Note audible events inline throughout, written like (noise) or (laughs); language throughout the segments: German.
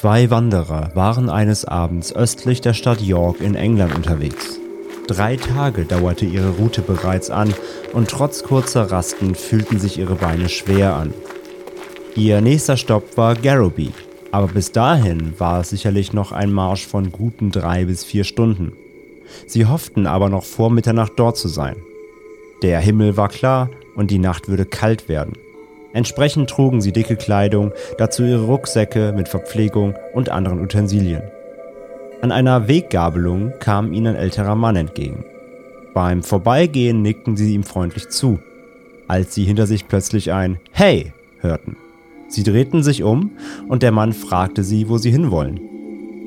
Zwei Wanderer waren eines Abends östlich der Stadt York in England unterwegs. Drei Tage dauerte ihre Route bereits an und trotz kurzer Rasten fühlten sich ihre Beine schwer an. Ihr nächster Stopp war Garrowby, aber bis dahin war es sicherlich noch ein Marsch von guten drei bis vier Stunden. Sie hofften aber noch vor Mitternacht dort zu sein. Der Himmel war klar und die Nacht würde kalt werden. Entsprechend trugen sie dicke Kleidung, dazu ihre Rucksäcke mit Verpflegung und anderen Utensilien. An einer Weggabelung kam ihnen ein älterer Mann entgegen. Beim Vorbeigehen nickten sie ihm freundlich zu, als sie hinter sich plötzlich ein Hey hörten. Sie drehten sich um und der Mann fragte sie, wo sie hinwollen.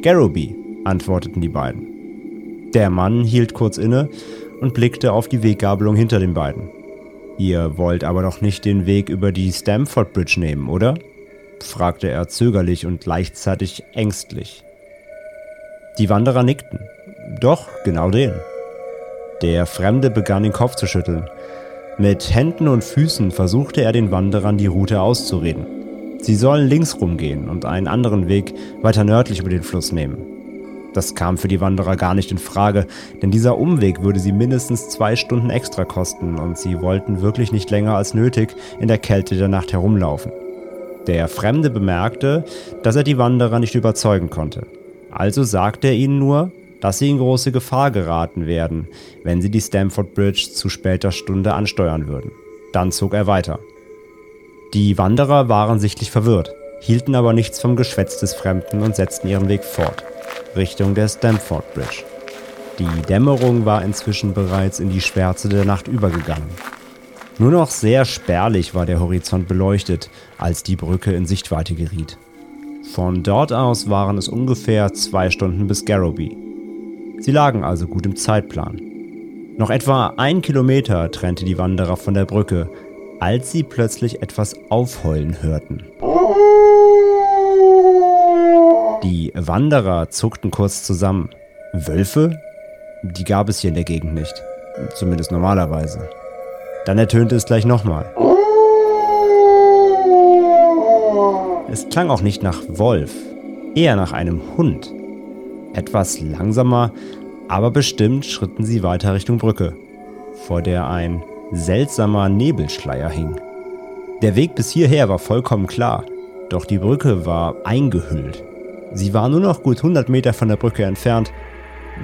Garrowby, antworteten die beiden. Der Mann hielt kurz inne und blickte auf die Weggabelung hinter den beiden. Ihr wollt aber doch nicht den Weg über die Stamford Bridge nehmen, oder? fragte er zögerlich und gleichzeitig ängstlich. Die Wanderer nickten. Doch, genau den. Der Fremde begann den Kopf zu schütteln. Mit Händen und Füßen versuchte er den Wanderern die Route auszureden. Sie sollen links rumgehen und einen anderen Weg weiter nördlich über den Fluss nehmen. Das kam für die Wanderer gar nicht in Frage, denn dieser Umweg würde sie mindestens zwei Stunden extra kosten und sie wollten wirklich nicht länger als nötig in der Kälte der Nacht herumlaufen. Der Fremde bemerkte, dass er die Wanderer nicht überzeugen konnte. Also sagte er ihnen nur, dass sie in große Gefahr geraten werden, wenn sie die Stamford Bridge zu später Stunde ansteuern würden. Dann zog er weiter. Die Wanderer waren sichtlich verwirrt, hielten aber nichts vom Geschwätz des Fremden und setzten ihren Weg fort, Richtung der Stamford Bridge. Die Dämmerung war inzwischen bereits in die Schwärze der Nacht übergegangen. Nur noch sehr spärlich war der Horizont beleuchtet, als die Brücke in Sichtweite geriet. Von dort aus waren es ungefähr zwei Stunden bis Garrowby. Sie lagen also gut im Zeitplan. Noch etwa ein Kilometer trennte die Wanderer von der Brücke, als sie plötzlich etwas aufheulen hörten. Die Wanderer zuckten kurz zusammen. Wölfe? Die gab es hier in der Gegend nicht. Zumindest normalerweise. Dann ertönte es gleich nochmal. Es klang auch nicht nach Wolf, eher nach einem Hund. Etwas langsamer, aber bestimmt schritten sie weiter Richtung Brücke, vor der ein seltsamer Nebelschleier hing. Der Weg bis hierher war vollkommen klar, doch die Brücke war eingehüllt. Sie war nur noch gut 100 Meter von der Brücke entfernt,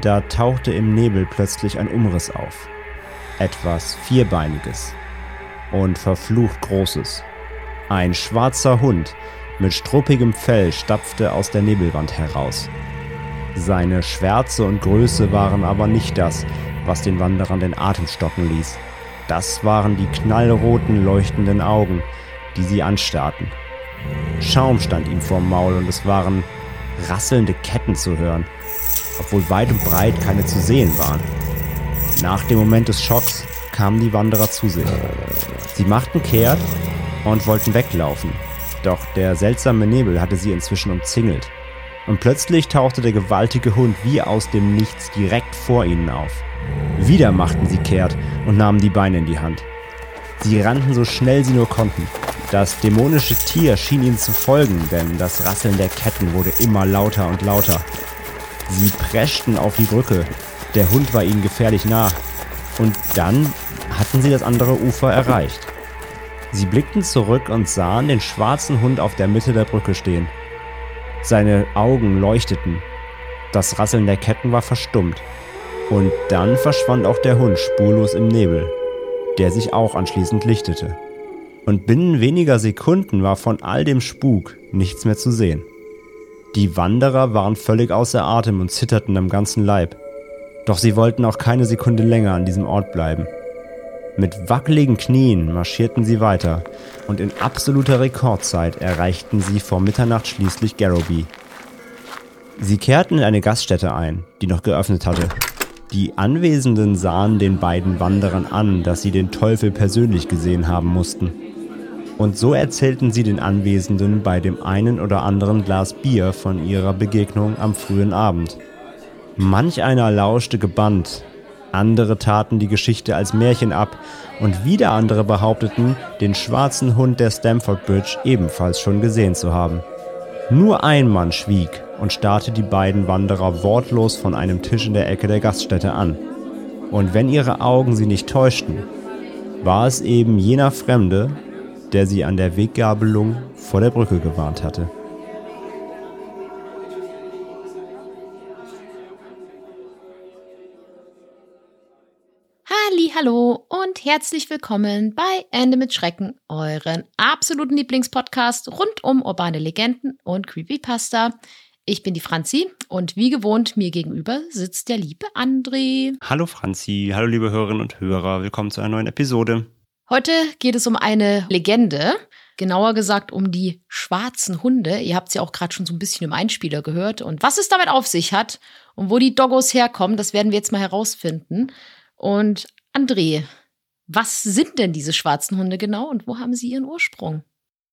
da tauchte im Nebel plötzlich ein Umriss auf. Etwas Vierbeiniges und verflucht Großes. Ein schwarzer Hund mit struppigem Fell stapfte aus der Nebelwand heraus. Seine Schwärze und Größe waren aber nicht das, was den Wanderern den Atem stocken ließ. Das waren die knallroten, leuchtenden Augen, die sie anstarrten. Schaum stand ihm vorm Maul und es waren rasselnde Ketten zu hören, obwohl weit und breit keine zu sehen waren. Nach dem Moment des Schocks kamen die Wanderer zu sich. Sie machten kehrt und wollten weglaufen, doch der seltsame Nebel hatte sie inzwischen umzingelt. Und plötzlich tauchte der gewaltige Hund wie aus dem Nichts direkt vor ihnen auf. Wieder machten sie kehrt und nahmen die Beine in die Hand. Sie rannten so schnell sie nur konnten. Das dämonische Tier schien ihnen zu folgen, denn das Rasseln der Ketten wurde immer lauter und lauter. Sie preschten auf die Brücke. Der Hund war ihnen gefährlich nah. Und dann hatten sie das andere Ufer erreicht. Sie blickten zurück und sahen den schwarzen Hund auf der Mitte der Brücke stehen. Seine Augen leuchteten. Das Rasseln der Ketten war verstummt. Und dann verschwand auch der Hund spurlos im Nebel, der sich auch anschließend lichtete. Und binnen weniger Sekunden war von all dem Spuk nichts mehr zu sehen. Die Wanderer waren völlig außer Atem und zitterten am ganzen Leib. Doch sie wollten auch keine Sekunde länger an diesem Ort bleiben. Mit wackeligen Knien marschierten sie weiter und in absoluter Rekordzeit erreichten sie vor Mitternacht schließlich Garrowby. Sie kehrten in eine Gaststätte ein, die noch geöffnet hatte. Die Anwesenden sahen den beiden Wanderern an, dass sie den Teufel persönlich gesehen haben mussten. Und so erzählten sie den Anwesenden bei dem einen oder anderen Glas Bier von ihrer Begegnung am frühen Abend. Manch einer lauschte gebannt, andere taten die Geschichte als Märchen ab und wieder andere behaupteten, den schwarzen Hund der Stamford Bridge ebenfalls schon gesehen zu haben. Nur ein Mann schwieg und starrte die beiden Wanderer wortlos von einem Tisch in der Ecke der Gaststätte an. Und wenn ihre Augen sie nicht täuschten, war es eben jener Fremde, der sie an der Weggabelung vor der Brücke gewarnt hatte. Hallo und herzlich willkommen bei Ende mit Schrecken, euren absoluten Lieblingspodcast rund um urbane Legenden und Creepypasta. Ich bin die Franzi und wie gewohnt mir gegenüber sitzt der liebe André. Hallo Franzi, hallo liebe Hörerinnen und Hörer, willkommen zu einer neuen Episode. Heute geht es um eine Legende, genauer gesagt um die schwarzen Hunde. Ihr habt sie auch gerade schon so ein bisschen im Einspieler gehört. Und was es damit auf sich hat und wo die Doggos herkommen, das werden wir jetzt mal herausfinden. Und André, was sind denn diese schwarzen Hunde genau und wo haben sie ihren Ursprung?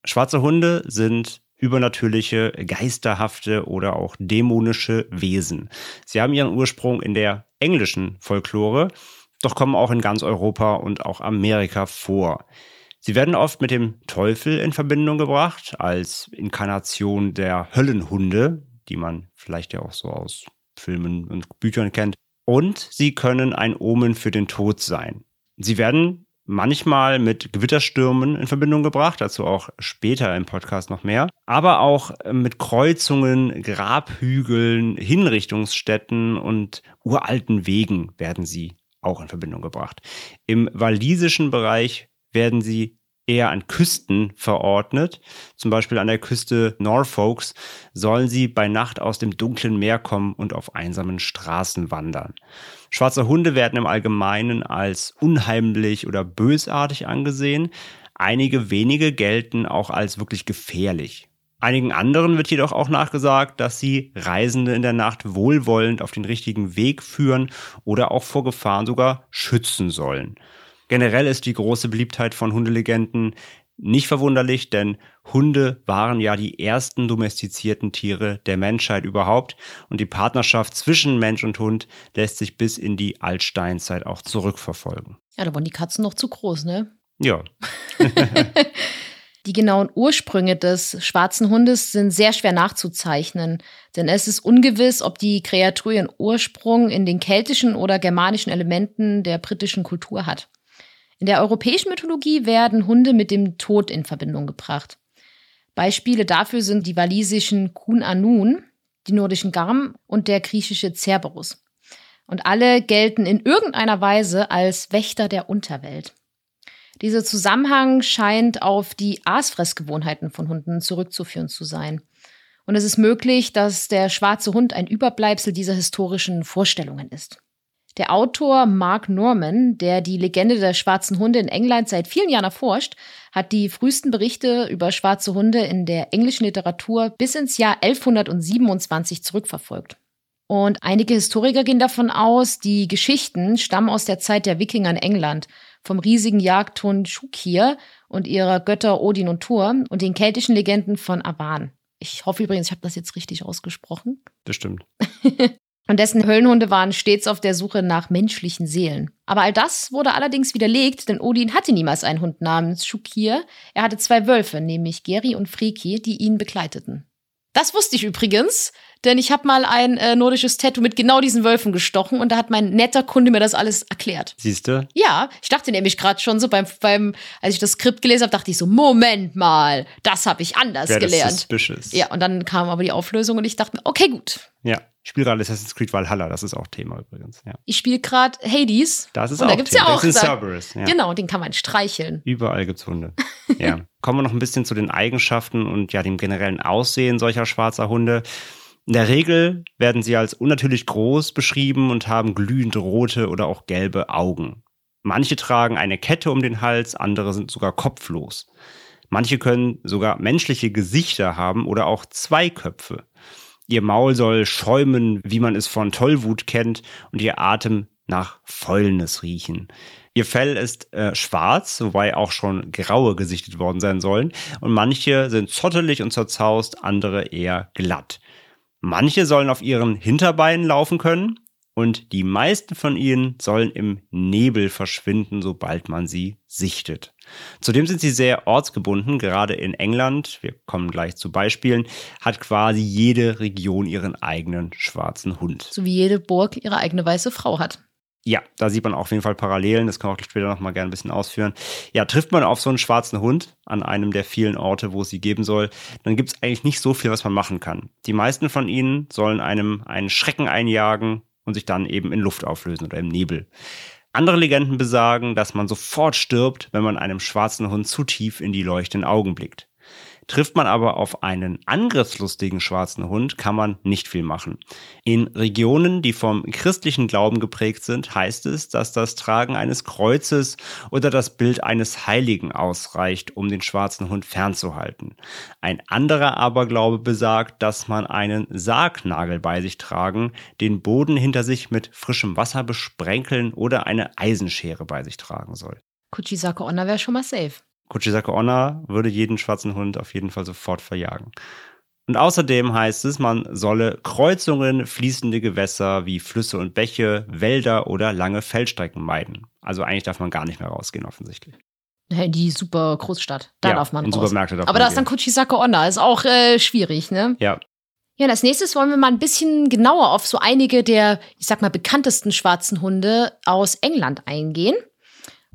Schwarze Hunde sind übernatürliche, geisterhafte oder auch dämonische Wesen. Sie haben ihren Ursprung in der englischen Folklore, doch kommen auch in ganz Europa und auch Amerika vor. Sie werden oft mit dem Teufel in Verbindung gebracht, als Inkarnation der Höllenhunde, die man vielleicht ja auch so aus Filmen und Büchern kennt und sie können ein Omen für den Tod sein. Sie werden manchmal mit Gewitterstürmen in Verbindung gebracht, dazu auch später im Podcast noch mehr, aber auch mit Kreuzungen, Grabhügeln, Hinrichtungsstätten und uralten Wegen werden sie auch in Verbindung gebracht. Im walisischen Bereich werden sie eher an Küsten verordnet. Zum Beispiel an der Küste Norfolks sollen sie bei Nacht aus dem dunklen Meer kommen und auf einsamen Straßen wandern. Schwarze Hunde werden im Allgemeinen als unheimlich oder bösartig angesehen. Einige wenige gelten auch als wirklich gefährlich. Einigen anderen wird jedoch auch nachgesagt, dass sie Reisende in der Nacht wohlwollend auf den richtigen Weg führen oder auch vor Gefahren sogar schützen sollen. Generell ist die große Beliebtheit von Hundelegenden nicht verwunderlich, denn Hunde waren ja die ersten domestizierten Tiere der Menschheit überhaupt und die Partnerschaft zwischen Mensch und Hund lässt sich bis in die Altsteinzeit auch zurückverfolgen. Ja, da waren die Katzen noch zu groß, ne? Ja. (laughs) (laughs) Die genauen Ursprünge des schwarzen Hundes sind sehr schwer nachzuzeichnen, denn es ist ungewiss, ob die Kreatur ihren Ursprung in den keltischen oder germanischen Elementen der britischen Kultur hat. In der europäischen Mythologie werden Hunde mit dem Tod in Verbindung gebracht. Beispiele dafür sind die walisischen Kun Anun, die nordischen Garm und der griechische Cerberus. Und alle gelten in irgendeiner Weise als Wächter der Unterwelt. Dieser Zusammenhang scheint auf die Aasfressgewohnheiten von Hunden zurückzuführen zu sein. Und es ist möglich, dass der schwarze Hund ein Überbleibsel dieser historischen Vorstellungen ist. Der Autor Mark Norman, der die Legende der schwarzen Hunde in England seit vielen Jahren erforscht, hat die frühesten Berichte über schwarze Hunde in der englischen Literatur bis ins Jahr 1127 zurückverfolgt. Und einige Historiker gehen davon aus, die Geschichten stammen aus der Zeit der Wikinger in England, vom riesigen Jagdhund Shukir und ihrer Götter Odin und Thor und den keltischen Legenden von Avan. Ich hoffe übrigens, ich habe das jetzt richtig ausgesprochen. Das stimmt. (laughs) Und dessen Höllenhunde waren stets auf der Suche nach menschlichen Seelen. Aber all das wurde allerdings widerlegt, denn Odin hatte niemals einen Hund namens Shukir. Er hatte zwei Wölfe, nämlich Geri und Freki, die ihn begleiteten. Das wusste ich übrigens, denn ich habe mal ein äh, nordisches Tattoo mit genau diesen Wölfen gestochen und da hat mein netter Kunde mir das alles erklärt. Siehst du? Ja, ich dachte nämlich gerade schon so beim, beim, als ich das Skript gelesen habe, dachte ich so, Moment mal, das habe ich anders Wäre gelernt. Das suspicious. Ja, und dann kam aber die Auflösung und ich dachte, okay, gut. Ja. Ich spiele gerade Assassin's Creed Valhalla, das ist auch Thema übrigens. Ja. Ich spiele gerade Hades. Das ist und auch da gibt's Thema. ja auch Das ist Cerberus, ja. Genau, den kann man streicheln. Überall gibt's Hunde. (laughs) ja. Kommen wir noch ein bisschen zu den Eigenschaften und ja dem generellen Aussehen solcher schwarzer Hunde. In der Regel werden sie als unnatürlich groß beschrieben und haben glühend rote oder auch gelbe Augen. Manche tragen eine Kette um den Hals, andere sind sogar kopflos. Manche können sogar menschliche Gesichter haben oder auch zwei Köpfe. Ihr Maul soll schäumen, wie man es von Tollwut kennt, und ihr Atem nach Fäulnis riechen. Ihr Fell ist äh, schwarz, wobei auch schon graue gesichtet worden sein sollen. Und manche sind zottelig und zerzaust, andere eher glatt. Manche sollen auf ihren Hinterbeinen laufen können und die meisten von ihnen sollen im Nebel verschwinden, sobald man sie sichtet. Zudem sind sie sehr ortsgebunden, gerade in England, wir kommen gleich zu Beispielen, hat quasi jede Region ihren eigenen schwarzen Hund. So wie jede Burg ihre eigene weiße Frau hat. Ja, da sieht man auf jeden Fall Parallelen, das kann man auch später noch mal gerne ein bisschen ausführen. Ja, trifft man auf so einen schwarzen Hund an einem der vielen Orte, wo es sie geben soll, dann gibt es eigentlich nicht so viel, was man machen kann. Die meisten von ihnen sollen einem einen Schrecken einjagen, und sich dann eben in Luft auflösen oder im Nebel. Andere Legenden besagen, dass man sofort stirbt, wenn man einem schwarzen Hund zu tief in die leuchtenden Augen blickt. Trifft man aber auf einen angriffslustigen schwarzen Hund, kann man nicht viel machen. In Regionen, die vom christlichen Glauben geprägt sind, heißt es, dass das Tragen eines Kreuzes oder das Bild eines Heiligen ausreicht, um den schwarzen Hund fernzuhalten. Ein anderer Aberglaube besagt, dass man einen Sargnagel bei sich tragen, den Boden hinter sich mit frischem Wasser besprenkeln oder eine Eisenschere bei sich tragen soll. Kuchisake Onna wäre schon mal safe. Kuchisake Onna würde jeden schwarzen Hund auf jeden Fall sofort verjagen. Und außerdem heißt es, man solle Kreuzungen, fließende Gewässer wie Flüsse und Bäche, Wälder oder lange Feldstrecken meiden. Also eigentlich darf man gar nicht mehr rausgehen, offensichtlich. In die super Großstadt. Da ja, darf man in raus. Supermärkte darf Aber da ist dann. Kuchisake Onna. Ist auch äh, schwierig, ne? Ja, Ja, und als nächstes wollen wir mal ein bisschen genauer auf so einige der, ich sag mal, bekanntesten schwarzen Hunde aus England eingehen.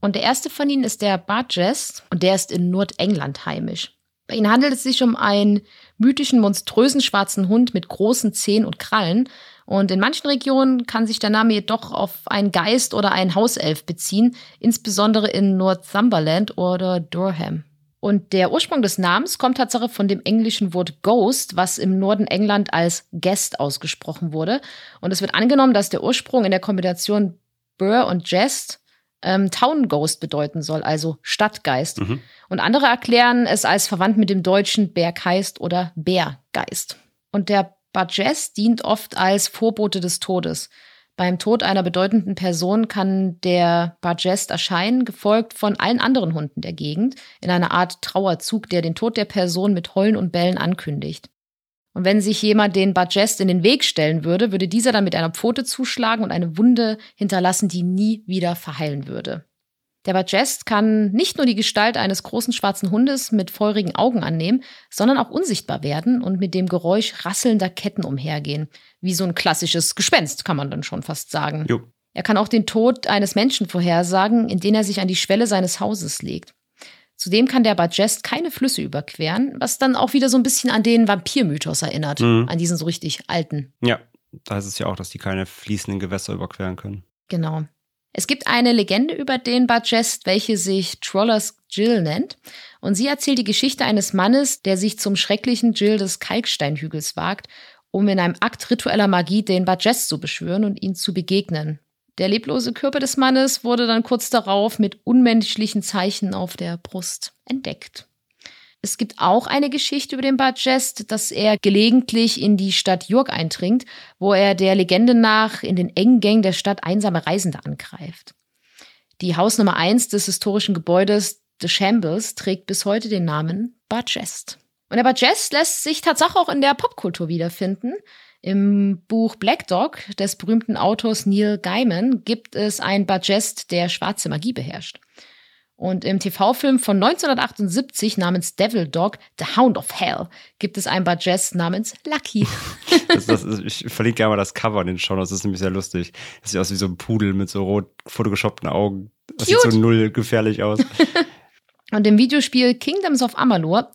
Und der erste von ihnen ist der Barges und der ist in Nordengland heimisch. Bei ihnen handelt es sich um einen mythischen, monströsen schwarzen Hund mit großen Zähnen und Krallen. Und in manchen Regionen kann sich der Name jedoch auf einen Geist oder einen Hauself beziehen, insbesondere in Northumberland oder Durham. Und der Ursprung des Namens kommt Tatsache von dem englischen Wort Ghost, was im Norden England als Guest ausgesprochen wurde. Und es wird angenommen, dass der Ursprung in der Kombination Burr und Jest ähm, Town Ghost bedeuten soll, also Stadtgeist. Mhm. Und andere erklären es als verwandt mit dem deutschen Bergheist oder Bärgeist. Und der Barges dient oft als Vorbote des Todes. Beim Tod einer bedeutenden Person kann der Bargest erscheinen, gefolgt von allen anderen Hunden der Gegend, in einer Art Trauerzug, der den Tod der Person mit Heulen und Bellen ankündigt. Und wenn sich jemand den Bargest in den Weg stellen würde, würde dieser dann mit einer Pfote zuschlagen und eine Wunde hinterlassen, die nie wieder verheilen würde. Der Bargest kann nicht nur die Gestalt eines großen schwarzen Hundes mit feurigen Augen annehmen, sondern auch unsichtbar werden und mit dem Geräusch rasselnder Ketten umhergehen. Wie so ein klassisches Gespenst, kann man dann schon fast sagen. jo. Er kann auch den Tod eines Menschen vorhersagen, indem er sich an die Schwelle seines Hauses legt. Zudem kann der Bargest keine Flüsse überqueren, was dann auch wieder so ein bisschen an den Vampirmythos erinnert, Mhm. an diesen so richtig alten. Ja, da heißt es ja auch, dass die keine fließenden Gewässer überqueren können. Genau. Es gibt eine Legende über den Bargest, welche sich Trollers Jill nennt. Und sie erzählt die Geschichte eines Mannes, der sich zum schrecklichen Jill des Kalksteinhügels wagt, um in einem Akt ritueller Magie den Bargest zu beschwören und ihn zu begegnen. Der leblose Körper des Mannes wurde dann kurz darauf mit unmenschlichen Zeichen auf der Brust entdeckt. Es gibt auch eine Geschichte über den Bargest, dass er gelegentlich in die Stadt York eindringt, wo er der Legende nach in den engen Gängen der Stadt einsame Reisende angreift. Die Hausnummer 1 des historischen Gebäudes The Shambles trägt bis heute den Namen Bargest. Und der Bargest lässt sich tatsächlich auch in der Popkultur wiederfinden. Im Buch Black Dog des berühmten Autors Neil Gaiman gibt es einen Bargest, der schwarze Magie beherrscht. Und im TV-Film von 1978 namens Devil Dog, The Hound of Hell, gibt es einen Bargest namens Lucky. (laughs) Das, das ist, ich verlinke gerne mal das Cover in den Show, das ist nämlich sehr lustig. Das sieht aus wie so ein Pudel mit so rot photoshoppten Augen. Das sieht Cute. so null gefährlich aus. (laughs) Und im Videospiel Kingdoms of Amalur,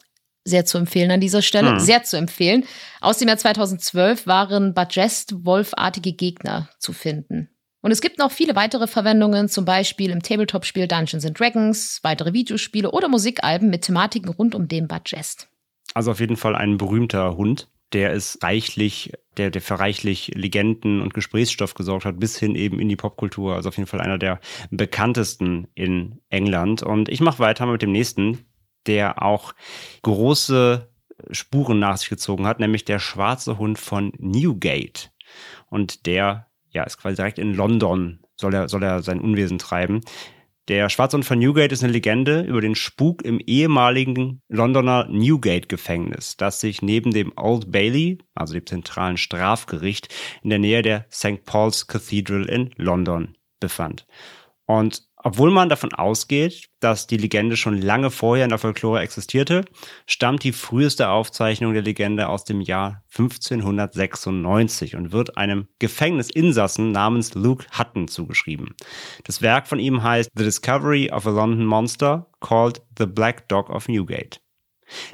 sehr zu empfehlen an dieser Stelle, Hm. sehr zu empfehlen, aus dem Jahr 2012 waren Bargest-Wolfartige Gegner zu finden. Und es gibt noch viele weitere Verwendungen, zum Beispiel im Tabletop-Spiel Dungeons and Dragons, weitere Videospiele oder Musikalben mit Thematiken rund um den Bargest. Also auf jeden Fall ein berühmter Hund. der ist reichlich, der, der für reichlich Legenden und Gesprächsstoff gesorgt hat, bis hin eben in die Popkultur. Also auf jeden Fall einer der bekanntesten in England. Und ich mache weiter mit dem nächsten, der auch große Spuren nach sich gezogen hat, nämlich der schwarze Hund von Newgate. Und der, ja, ist quasi direkt in London, soll er, soll er sein Unwesen treiben. Der Schwarzhund von Newgate ist eine Legende über den Spuk im ehemaligen Londoner Newgate-Gefängnis, das sich neben dem Old Bailey, also dem zentralen Strafgericht, in der Nähe der St. Paul's Cathedral in London befand. Und obwohl man davon ausgeht, dass die Legende schon lange vorher in der Folklore existierte, stammt die früheste Aufzeichnung der Legende aus dem Jahr 1596 und wird einem Gefängnisinsassen namens Luke Hutton zugeschrieben. Das Werk von ihm heißt The Discovery of a London Monster called The Black Dog of Newgate.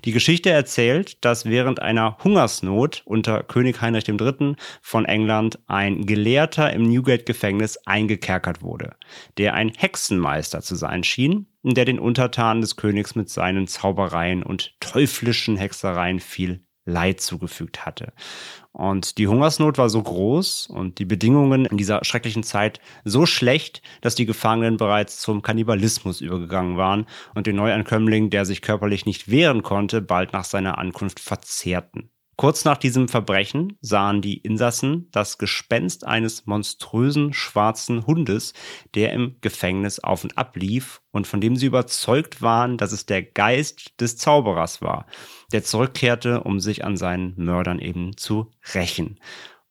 Die Geschichte erzählt, dass während einer Hungersnot unter König Heinrich III. von England ein Gelehrter im Newgate-Gefängnis eingekerkert wurde, der ein Hexenmeister zu sein schien, der den Untertanen des Königs mit seinen Zaubereien und teuflischen Hexereien viel Leid zugefügt hatte. Und die Hungersnot war so groß und die Bedingungen in dieser schrecklichen Zeit so schlecht, dass die Gefangenen bereits zum Kannibalismus übergegangen waren und den Neuankömmling, der sich körperlich nicht wehren konnte, bald nach seiner Ankunft verzehrten. Kurz nach diesem Verbrechen sahen die Insassen das Gespenst eines monströsen schwarzen Hundes, der im Gefängnis auf und ab lief und von dem sie überzeugt waren, dass es der Geist des Zauberers war, der zurückkehrte, um sich an seinen Mördern eben zu rächen.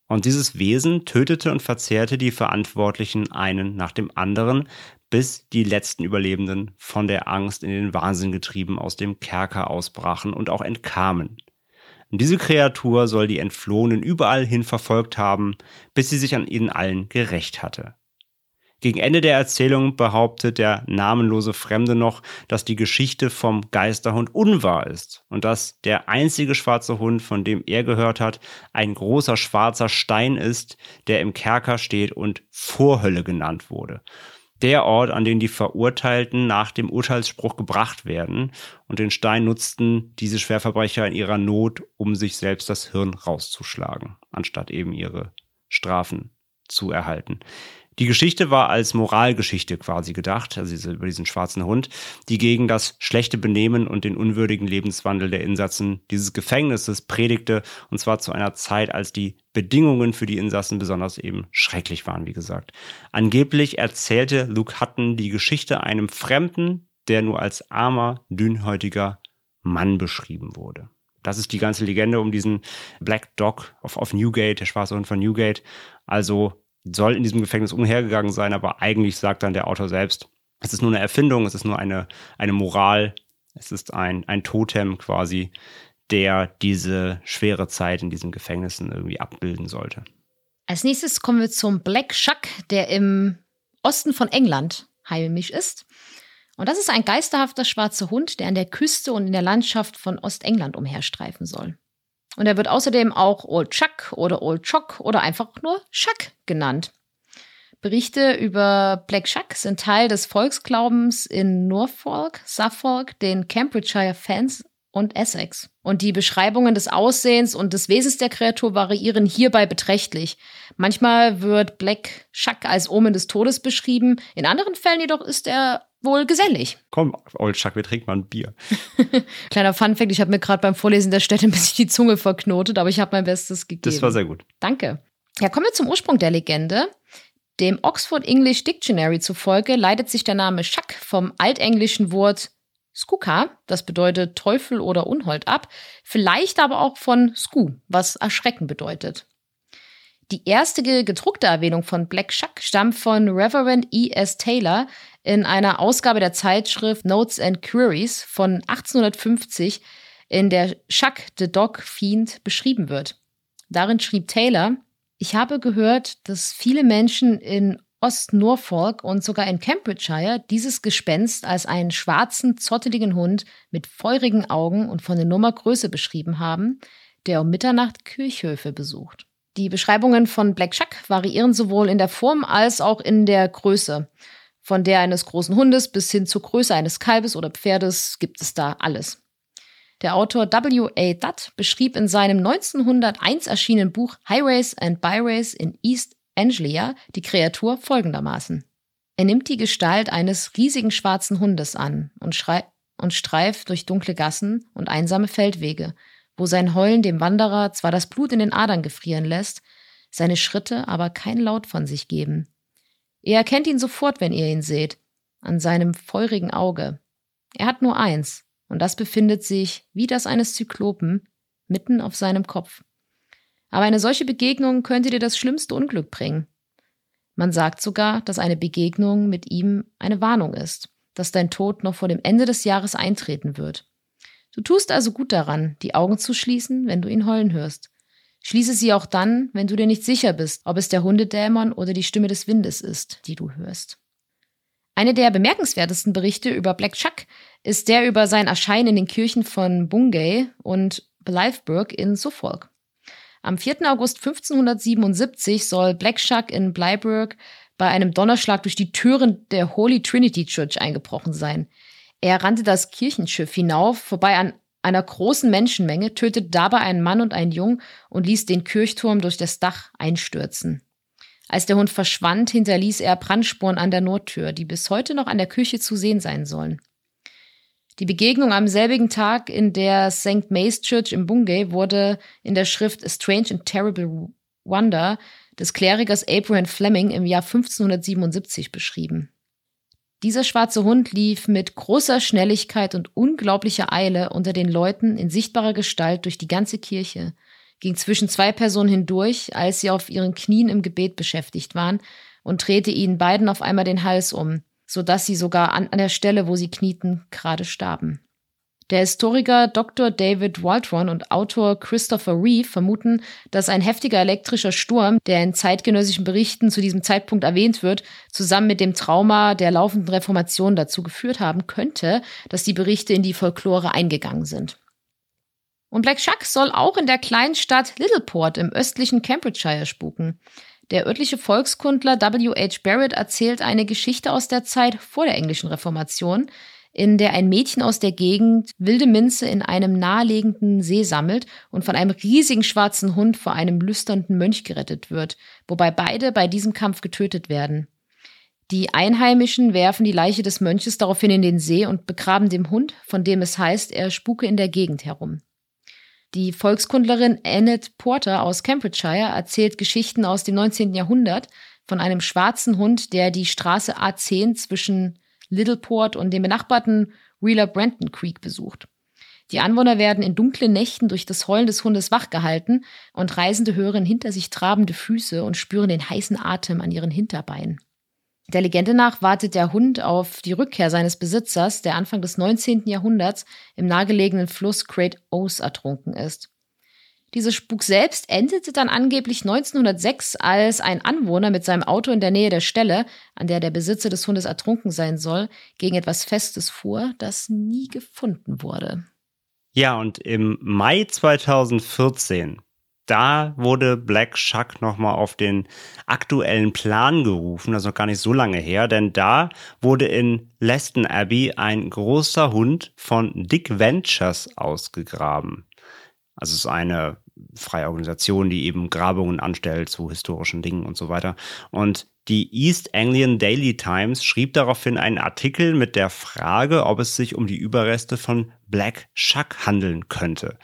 Und dieses Wesen tötete und verzehrte die Verantwortlichen einen nach dem anderen, bis die letzten Überlebenden von der Angst in den Wahnsinn getrieben aus dem Kerker ausbrachen und auch entkamen. Und diese Kreatur soll die Entflohenen überall hin verfolgt haben, bis sie sich an ihnen allen gerecht hatte. Gegen Ende der Erzählung behauptet der namenlose Fremde noch, dass die Geschichte vom Geisterhund unwahr ist und dass der einzige schwarze Hund, von dem er gehört hat, ein großer schwarzer Stein ist, der im Kerker steht und Vorhölle genannt wurde der Ort, an den die Verurteilten nach dem Urteilsspruch gebracht werden. Und den Stein nutzten diese Schwerverbrecher in ihrer Not, um sich selbst das Hirn rauszuschlagen, anstatt eben ihre Strafen zu erhalten. Die Geschichte war als Moralgeschichte quasi gedacht, also über diesen schwarzen Hund, die gegen das schlechte Benehmen und den unwürdigen Lebenswandel der Insassen dieses Gefängnisses predigte, und zwar zu einer Zeit, als die Bedingungen für die Insassen besonders eben schrecklich waren, wie gesagt. Angeblich erzählte Luke Hutton die Geschichte einem Fremden, der nur als armer, dünnhäutiger Mann beschrieben wurde. Das ist die ganze Legende um diesen Black Dog of, of Newgate, der schwarze Hund von Newgate. Also soll in diesem Gefängnis umhergegangen sein, aber eigentlich sagt dann der Autor selbst, es ist nur eine Erfindung, es ist nur eine, eine Moral, es ist ein, ein Totem quasi, der diese schwere Zeit in diesen Gefängnissen irgendwie abbilden sollte. Als nächstes kommen wir zum Black Shuck, der im Osten von England heimisch ist. Und das ist ein geisterhafter schwarzer Hund, der an der Küste und in der Landschaft von Ostengland umherstreifen soll. Und er wird außerdem auch Old Chuck oder Old Chock oder einfach nur Chuck genannt. Berichte über Black Chuck sind Teil des Volksglaubens in Norfolk, Suffolk, den Cambridgeshire Fans und Essex. Und die Beschreibungen des Aussehens und des Wesens der Kreatur variieren hierbei beträchtlich. Manchmal wird Black Chuck als Omen des Todes beschrieben, in anderen Fällen jedoch ist er wohl gesellig. Komm, Old Chuck, wir trinken mal ein Bier. (laughs) Kleiner Funfact, ich habe mir gerade beim Vorlesen der Städte ein bisschen die Zunge verknotet, aber ich habe mein Bestes gegeben. Das war sehr gut. Danke. Ja, kommen wir zum Ursprung der Legende. Dem Oxford English Dictionary zufolge leitet sich der Name Schack vom altenglischen Wort Skuka, das bedeutet Teufel oder Unhold ab, vielleicht aber auch von Sku, was erschrecken bedeutet. Die erste gedruckte Erwähnung von Black Shuck stammt von Reverend E. S. Taylor in einer Ausgabe der Zeitschrift Notes and Queries von 1850, in der Shuck the Dog Fiend beschrieben wird. Darin schrieb Taylor, ich habe gehört, dass viele Menschen in Ost-Norfolk und sogar in Cambridgeshire dieses Gespenst als einen schwarzen, zotteligen Hund mit feurigen Augen und von der Nummer Größe beschrieben haben, der um Mitternacht Kirchhöfe besucht. Die Beschreibungen von Black Chuck variieren sowohl in der Form als auch in der Größe. Von der eines großen Hundes bis hin zur Größe eines Kalbes oder Pferdes gibt es da alles. Der Autor W.A. Dutt beschrieb in seinem 1901 erschienenen Buch Highways and Byways in East Anglia die Kreatur folgendermaßen. Er nimmt die Gestalt eines riesigen schwarzen Hundes an und, und streift durch dunkle Gassen und einsame Feldwege, wo sein Heulen dem Wanderer zwar das Blut in den Adern gefrieren lässt, seine Schritte aber kein Laut von sich geben. Ihr erkennt ihn sofort, wenn ihr ihn seht, an seinem feurigen Auge. Er hat nur eins, und das befindet sich, wie das eines Zyklopen, mitten auf seinem Kopf. Aber eine solche Begegnung könnte dir das schlimmste Unglück bringen. Man sagt sogar, dass eine Begegnung mit ihm eine Warnung ist, dass dein Tod noch vor dem Ende des Jahres eintreten wird. Du tust also gut daran, die Augen zu schließen, wenn du ihn heulen hörst. Schließe sie auch dann, wenn du dir nicht sicher bist, ob es der Hundedämon oder die Stimme des Windes ist, die du hörst. Eine der bemerkenswertesten Berichte über Black Chuck ist der über sein Erscheinen in den Kirchen von Bungay und Blytheburg in Suffolk. Am 4. August 1577 soll Black Chuck in Blyburg bei einem Donnerschlag durch die Türen der Holy Trinity Church eingebrochen sein. Er rannte das Kirchenschiff hinauf, vorbei an einer großen Menschenmenge, tötete dabei einen Mann und einen Jungen und ließ den Kirchturm durch das Dach einstürzen. Als der Hund verschwand, hinterließ er Brandspuren an der Nordtür, die bis heute noch an der Küche zu sehen sein sollen. Die Begegnung am selbigen Tag in der St. May's Church im Bungay wurde in der Schrift A Strange and Terrible Wonder des Klerikers Abraham Fleming im Jahr 1577 beschrieben. Dieser schwarze Hund lief mit großer Schnelligkeit und unglaublicher Eile unter den Leuten in sichtbarer Gestalt durch die ganze Kirche ging zwischen zwei Personen hindurch, als sie auf ihren Knien im Gebet beschäftigt waren, und drehte ihnen beiden auf einmal den Hals um, so dass sie sogar an, an der Stelle, wo sie knieten, gerade starben. Der Historiker Dr. David Waldron und Autor Christopher Reeve vermuten, dass ein heftiger elektrischer Sturm, der in zeitgenössischen Berichten zu diesem Zeitpunkt erwähnt wird, zusammen mit dem Trauma der laufenden Reformation dazu geführt haben könnte, dass die Berichte in die Folklore eingegangen sind. Und Black Shuck soll auch in der kleinen Stadt Littleport im östlichen Cambridgeshire spuken. Der örtliche Volkskundler W.H. Barrett erzählt eine Geschichte aus der Zeit vor der englischen Reformation, in der ein Mädchen aus der Gegend wilde Minze in einem nahelegenden See sammelt und von einem riesigen schwarzen Hund vor einem lüsternden Mönch gerettet wird, wobei beide bei diesem Kampf getötet werden. Die Einheimischen werfen die Leiche des Mönches daraufhin in den See und begraben den Hund, von dem es heißt, er spuke in der Gegend herum. Die Volkskundlerin Annette Porter aus Cambridgeshire erzählt Geschichten aus dem 19. Jahrhundert von einem schwarzen Hund, der die Straße A10 zwischen Littleport und dem benachbarten Wheeler Brenton Creek besucht. Die Anwohner werden in dunklen Nächten durch das Heulen des Hundes wachgehalten und Reisende hören hinter sich trabende Füße und spüren den heißen Atem an ihren Hinterbeinen. Der Legende nach wartet der Hund auf die Rückkehr seines Besitzers, der Anfang des 19. Jahrhunderts im nahegelegenen Fluss Great Ouse ertrunken ist. Dieser Spuk selbst endete dann angeblich 1906, als ein Anwohner mit seinem Auto in der Nähe der Stelle, an der der Besitzer des Hundes ertrunken sein soll, gegen etwas Festes fuhr, das nie gefunden wurde. Ja, und im Mai 2014 da wurde Black Shuck nochmal auf den aktuellen Plan gerufen, das ist noch gar nicht so lange her, denn da wurde in Leston Abbey ein großer Hund von Dick Ventures ausgegraben. Also es ist eine freie Organisation, die eben Grabungen anstellt zu historischen Dingen und so weiter. Und die East Anglian Daily Times schrieb daraufhin einen Artikel mit der Frage, ob es sich um die Überreste von Black Shuck handeln könnte.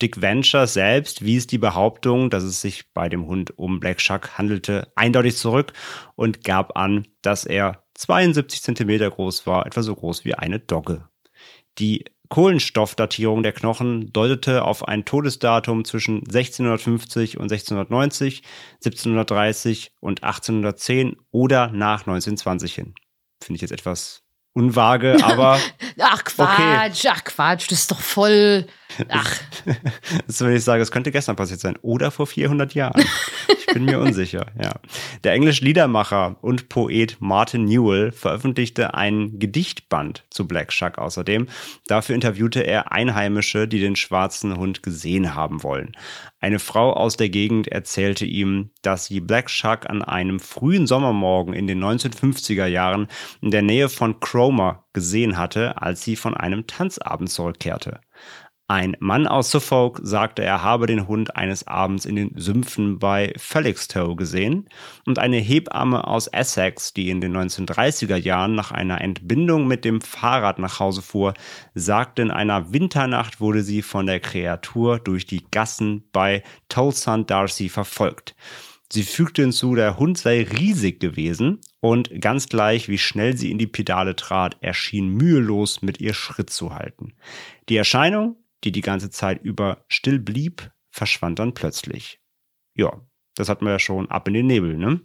Dick Venture selbst wies die Behauptung, dass es sich bei dem Hund um Black Shuck handelte, eindeutig zurück und gab an, dass er 72 Zentimeter groß war, etwa so groß wie eine Dogge. Die Kohlenstoffdatierung der Knochen deutete auf ein Todesdatum zwischen 1650 und 1690, 1730 und 1810 oder nach 1920 hin. Finde ich jetzt etwas unvage, aber. (laughs) ach Quatsch, okay. ach Quatsch, das ist doch voll. Ach. (laughs) das würde ich sagen, das könnte gestern passiert sein oder vor 400 Jahren. Ich bin mir unsicher, (laughs) ja. Der englische Liedermacher und Poet Martin Newell veröffentlichte ein Gedichtband zu Black Shuck außerdem. Dafür interviewte er Einheimische, die den schwarzen Hund gesehen haben wollen. Eine Frau aus der Gegend erzählte ihm, dass sie Black Shuck an einem frühen Sommermorgen in den 1950er Jahren in der Nähe von Cromer gesehen hatte, als sie von einem Tanzabend zurückkehrte. Ein Mann aus Suffolk sagte, er habe den Hund eines Abends in den Sümpfen bei Felixstowe gesehen und eine Hebamme aus Essex, die in den 1930er Jahren nach einer Entbindung mit dem Fahrrad nach Hause fuhr, sagte, in einer Winternacht wurde sie von der Kreatur durch die Gassen bei Tolson Darcy verfolgt. Sie fügte hinzu, der Hund sei riesig gewesen und ganz gleich, wie schnell sie in die Pedale trat, erschien mühelos mit ihr Schritt zu halten. Die Erscheinung die die ganze Zeit über still blieb, verschwand dann plötzlich. Ja, das hatten wir ja schon ab in den Nebel, ne?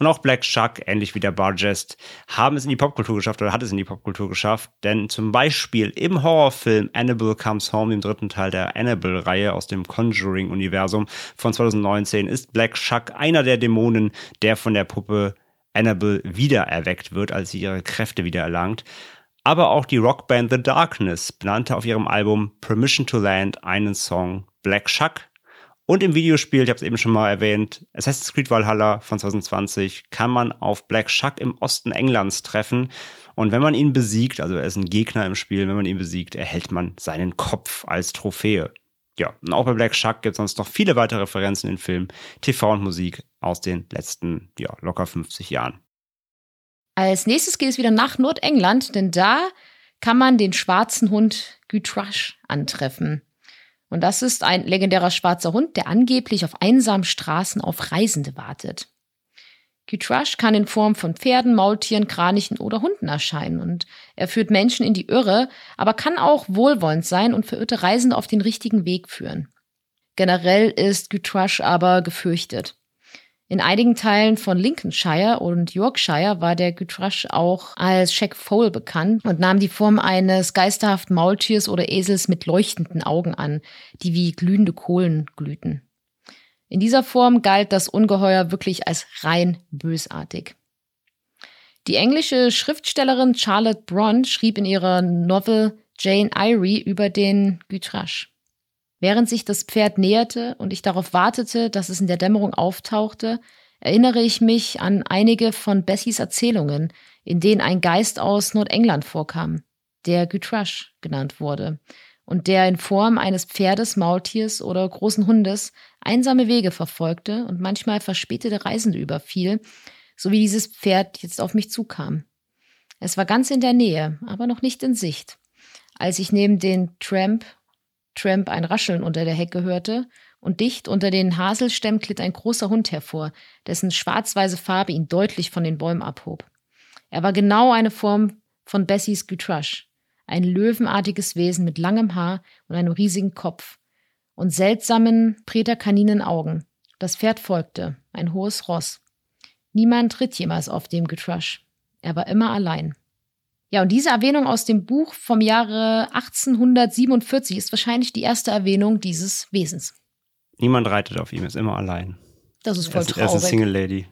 Und auch Black Shark, ähnlich wie der Bargest, haben es in die Popkultur geschafft oder hat es in die Popkultur geschafft. Denn zum Beispiel im Horrorfilm Annabelle Comes Home, dem dritten Teil der Annabelle-Reihe aus dem Conjuring-Universum von 2019, ist Black Shark einer der Dämonen, der von der Puppe Annabelle wiedererweckt wird, als sie ihre Kräfte wiedererlangt aber auch die Rockband The Darkness benannte auf ihrem Album Permission to Land einen Song Black Shuck. Und im Videospiel, ich habe es eben schon mal erwähnt, Assassin's Creed Valhalla von 2020, kann man auf Black Shuck im Osten Englands treffen. Und wenn man ihn besiegt, also er ist ein Gegner im Spiel, wenn man ihn besiegt, erhält man seinen Kopf als Trophäe. Ja, und auch bei Black Shuck gibt es sonst noch viele weitere Referenzen in Film, TV und Musik aus den letzten, ja, locker 50 Jahren. Als nächstes geht es wieder nach Nordengland, denn da kann man den schwarzen Hund Gütrash antreffen. Und das ist ein legendärer schwarzer Hund, der angeblich auf einsamen Straßen auf Reisende wartet. Gütrash kann in Form von Pferden, Maultieren, Kranichen oder Hunden erscheinen und er führt Menschen in die Irre, aber kann auch wohlwollend sein und verirrte Reisende auf den richtigen Weg führen. Generell ist Gütrash aber gefürchtet. In einigen Teilen von Lincolnshire und Yorkshire war der Gütrash auch als Shack Foal bekannt und nahm die Form eines geisterhaften Maultiers oder Esels mit leuchtenden Augen an, die wie glühende Kohlen glühten. In dieser Form galt das Ungeheuer wirklich als rein bösartig. Die englische Schriftstellerin Charlotte Bronte schrieb in ihrer Novel Jane Eyre über den Gütrash. Während sich das Pferd näherte und ich darauf wartete, dass es in der Dämmerung auftauchte, erinnere ich mich an einige von Bessies Erzählungen, in denen ein Geist aus Nordengland vorkam, der Gütrash genannt wurde, und der in Form eines Pferdes, Maultiers oder großen Hundes einsame Wege verfolgte und manchmal verspätete Reisende überfiel, so wie dieses Pferd jetzt auf mich zukam. Es war ganz in der Nähe, aber noch nicht in Sicht. Als ich neben den Tramp Tramp ein Rascheln unter der Hecke hörte, und dicht unter den Haselstämmen glitt ein großer Hund hervor, dessen schwarz-weiße Farbe ihn deutlich von den Bäumen abhob. Er war genau eine Form von Bessies Gütrash, ein löwenartiges Wesen mit langem Haar und einem riesigen Kopf und seltsamen, präterkaninen Augen. Das Pferd folgte, ein hohes Ross. Niemand ritt jemals auf dem Gütrash. Er war immer allein. Ja, und diese Erwähnung aus dem Buch vom Jahre 1847 ist wahrscheinlich die erste Erwähnung dieses Wesens. Niemand reitet auf ihm, ist immer allein. Das ist voll er traurig. Er ist eine Single Lady.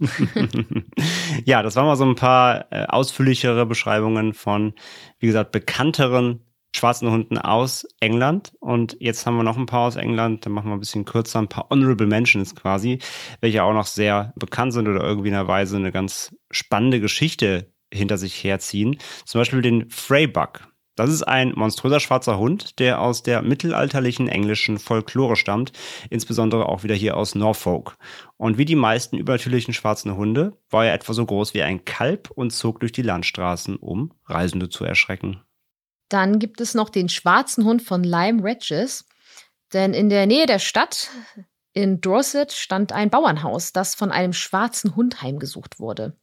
(laughs) ja, das waren mal so ein paar äh, ausführlichere Beschreibungen von, wie gesagt, bekannteren schwarzen Hunden aus England. Und jetzt haben wir noch ein paar aus England. Dann machen wir ein bisschen kürzer, ein paar Honorable Mentions quasi, welche auch noch sehr bekannt sind oder irgendwie in einer Weise eine ganz spannende Geschichte hinter sich herziehen. Zum Beispiel den Freybuck. Das ist ein monströser schwarzer Hund, der aus der mittelalterlichen englischen Folklore stammt, insbesondere auch wieder hier aus Norfolk. Und wie die meisten übernatürlichen schwarzen Hunde war er etwa so groß wie ein Kalb und zog durch die Landstraßen, um Reisende zu erschrecken. Dann gibt es noch den schwarzen Hund von Lyme Regis, denn in der Nähe der Stadt in Dorset stand ein Bauernhaus, das von einem schwarzen Hund heimgesucht wurde.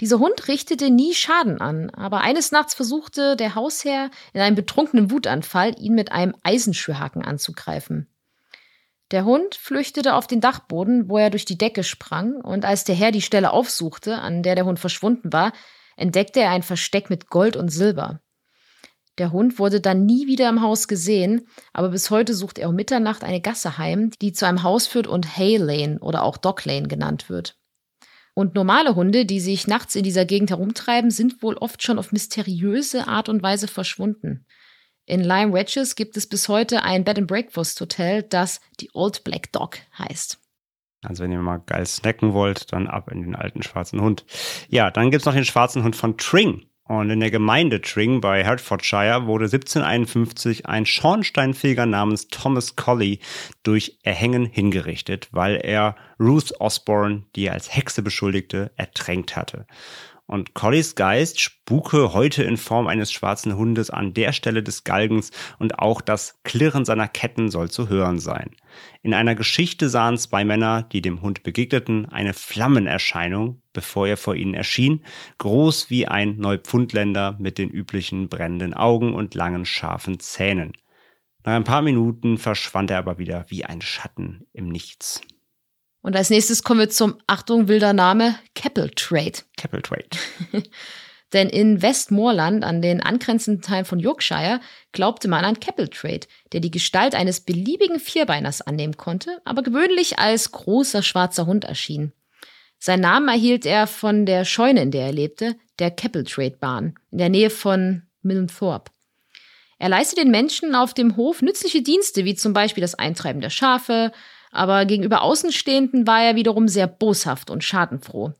Dieser Hund richtete nie Schaden an, aber eines Nachts versuchte der Hausherr in einem betrunkenen Wutanfall, ihn mit einem Eisenschürhaken anzugreifen. Der Hund flüchtete auf den Dachboden, wo er durch die Decke sprang, und als der Herr die Stelle aufsuchte, an der der Hund verschwunden war, entdeckte er ein Versteck mit Gold und Silber. Der Hund wurde dann nie wieder im Haus gesehen, aber bis heute sucht er um Mitternacht eine Gasse heim, die zu einem Haus führt und Hay Lane oder auch Dog Lane genannt wird. Und normale Hunde, die sich nachts in dieser Gegend herumtreiben, sind wohl oft schon auf mysteriöse Art und Weise verschwunden. In Lyme Regis gibt es bis heute ein Bed and Breakfast Hotel, das die Old Black Dog heißt. Also wenn ihr mal geil snacken wollt, dann ab in den alten schwarzen Hund. Ja, dann gibt es noch den schwarzen Hund von Tring. Und in der Gemeinde Tring bei Hertfordshire wurde 1751 ein Schornsteinfeger namens Thomas Colley durch Erhängen hingerichtet, weil er Ruth Osborne, die er als Hexe beschuldigte, ertränkt hatte. Und Colleys Geist spuke heute in Form eines schwarzen Hundes an der Stelle des Galgens und auch das Klirren seiner Ketten soll zu hören sein. In einer Geschichte sahen zwei Männer, die dem Hund begegneten, eine Flammenerscheinung, bevor er vor ihnen erschien, groß wie ein Neupfundländer mit den üblichen brennenden Augen und langen scharfen Zähnen. Nach ein paar Minuten verschwand er aber wieder wie ein Schatten im Nichts. Und als nächstes kommen wir zum, Achtung, wilder Name, Keppel Trade. Keppel Trade. (laughs) Denn in Westmoreland, an den angrenzenden Teilen von Yorkshire, glaubte man an Keppel Trade, der die Gestalt eines beliebigen Vierbeiners annehmen konnte, aber gewöhnlich als großer schwarzer Hund erschien. Seinen Namen erhielt er von der Scheune, in der er lebte, der Keppel Trade Bahn, in der Nähe von Millenthorpe. Er leistete den Menschen auf dem Hof nützliche Dienste, wie zum Beispiel das Eintreiben der Schafe, aber gegenüber Außenstehenden war er wiederum sehr boshaft und schadenfroh,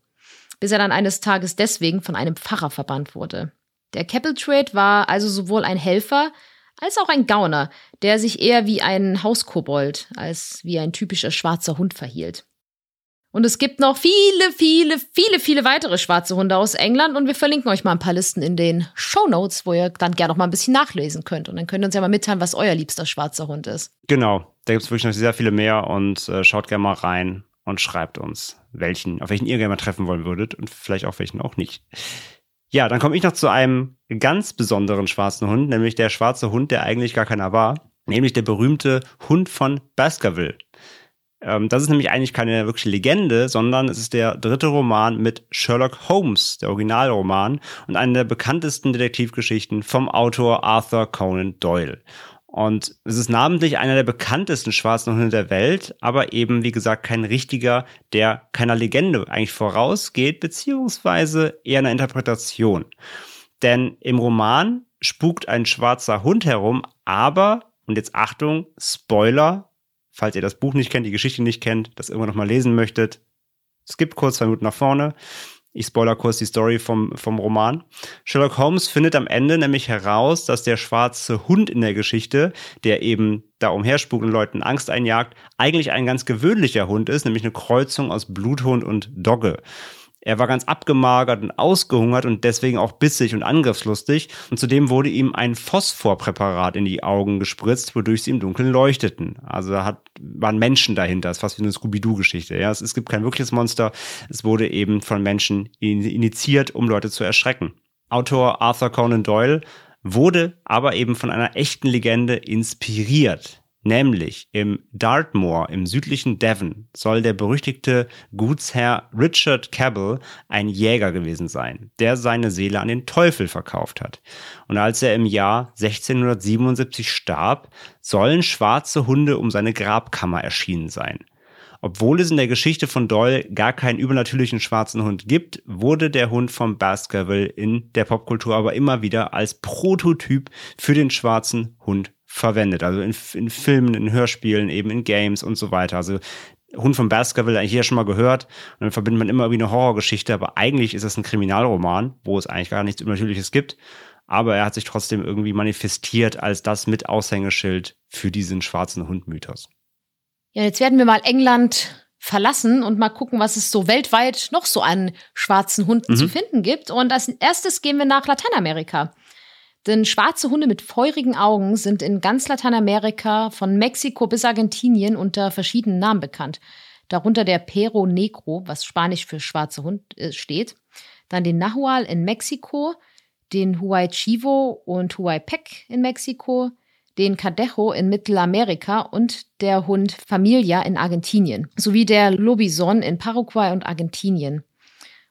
bis er dann eines Tages deswegen von einem Pfarrer verbannt wurde. Der Keppel Trade war also sowohl ein Helfer als auch ein Gauner, der sich eher wie ein Hauskobold als wie ein typischer schwarzer Hund verhielt. Und es gibt noch viele, viele, viele, viele weitere schwarze Hunde aus England und wir verlinken euch mal ein paar Listen in den Show Notes, wo ihr dann gerne noch mal ein bisschen nachlesen könnt. Und dann könnt ihr uns ja mal mitteilen, was euer liebster schwarzer Hund ist. Genau, da gibt es wirklich noch sehr viele mehr und äh, schaut gerne mal rein und schreibt uns, welchen, auf welchen ihr gerne mal treffen wollen würdet und vielleicht auch welchen auch nicht. Ja, dann komme ich noch zu einem ganz besonderen schwarzen Hund, nämlich der schwarze Hund, der eigentlich gar keiner war, nämlich der berühmte Hund von Baskerville. Ähm, das ist nämlich eigentlich keine wirkliche Legende, sondern es ist der dritte Roman mit Sherlock Holmes, der Originalroman und eine der bekanntesten Detektivgeschichten vom Autor Arthur Conan Doyle. Und es ist namentlich einer der bekanntesten schwarzen Hunde der Welt, aber eben, wie gesagt, kein richtiger, der keiner Legende eigentlich vorausgeht, beziehungsweise eher einer Interpretation. Denn im Roman spukt ein schwarzer Hund herum, aber, und jetzt Achtung, Spoiler, falls ihr das Buch nicht kennt, die Geschichte nicht kennt, das irgendwann nochmal lesen möchtet, skippt kurz zwei Minuten nach vorne. Ich spoiler kurz die Story vom, vom Roman. Sherlock Holmes findet am Ende nämlich heraus, dass der schwarze Hund in der Geschichte, der eben da umherspukt und Leuten Angst einjagt, eigentlich ein ganz gewöhnlicher Hund ist, nämlich eine Kreuzung aus Bluthund und Dogge. Er war ganz abgemagert und ausgehungert und deswegen auch bissig und angriffslustig. Und zudem wurde ihm ein Phosphorpräparat in die Augen gespritzt, wodurch sie im Dunkeln leuchteten. Also da hat, waren Menschen dahinter. Das ist fast wie eine Scooby-Doo-Geschichte. Ja, es, es gibt kein wirkliches Monster. Es wurde eben von Menschen initiiert, um Leute zu erschrecken. Autor Arthur Conan Doyle wurde aber eben von einer echten Legende inspiriert. Nämlich im Dartmoor im südlichen Devon soll der berüchtigte Gutsherr Richard Cabell ein Jäger gewesen sein, der seine Seele an den Teufel verkauft hat. Und als er im Jahr 1677 starb, sollen schwarze Hunde um seine Grabkammer erschienen sein. Obwohl es in der Geschichte von Doyle gar keinen übernatürlichen schwarzen Hund gibt, wurde der Hund von Baskerville in der Popkultur aber immer wieder als Prototyp für den schwarzen Hund verwendet. Also in, in Filmen, in Hörspielen, eben in Games und so weiter. Also Hund von Baskerville eigentlich hier schon mal gehört. Und dann verbindet man immer wie eine Horrorgeschichte, aber eigentlich ist es ein Kriminalroman, wo es eigentlich gar nichts Übernatürliches gibt. Aber er hat sich trotzdem irgendwie manifestiert als das mit Aushängeschild für diesen schwarzen Hund-Mythos. Ja, jetzt werden wir mal England verlassen und mal gucken, was es so weltweit noch so an schwarzen Hunden mhm. zu finden gibt. Und als erstes gehen wir nach Lateinamerika. Denn schwarze Hunde mit feurigen Augen sind in ganz Lateinamerika von Mexiko bis Argentinien unter verschiedenen Namen bekannt. Darunter der Pero Negro, was Spanisch für schwarze Hund äh, steht. Dann den Nahual in Mexiko, den Huay Chivo und Huay Pec in Mexiko, den Cadejo in Mittelamerika und der Hund Familia in Argentinien, sowie der Lobison in Paraguay und Argentinien.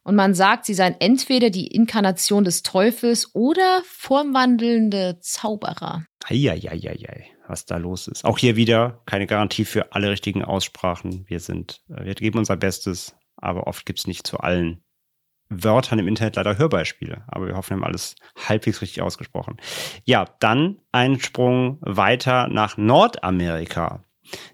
Und man sagt, sie seien entweder die Inkarnation des Teufels oder formwandelnde Zauberer. Eieieiei, was da los ist. Auch hier wieder keine Garantie für alle richtigen Aussprachen. Wir sind, äh, wir geben unser Bestes, aber oft gibt es nicht zu allen Wörtern im Internet leider Hörbeispiele. Aber wir hoffen, wir haben alles halbwegs richtig ausgesprochen. Ja, dann ein Sprung weiter nach Nordamerika.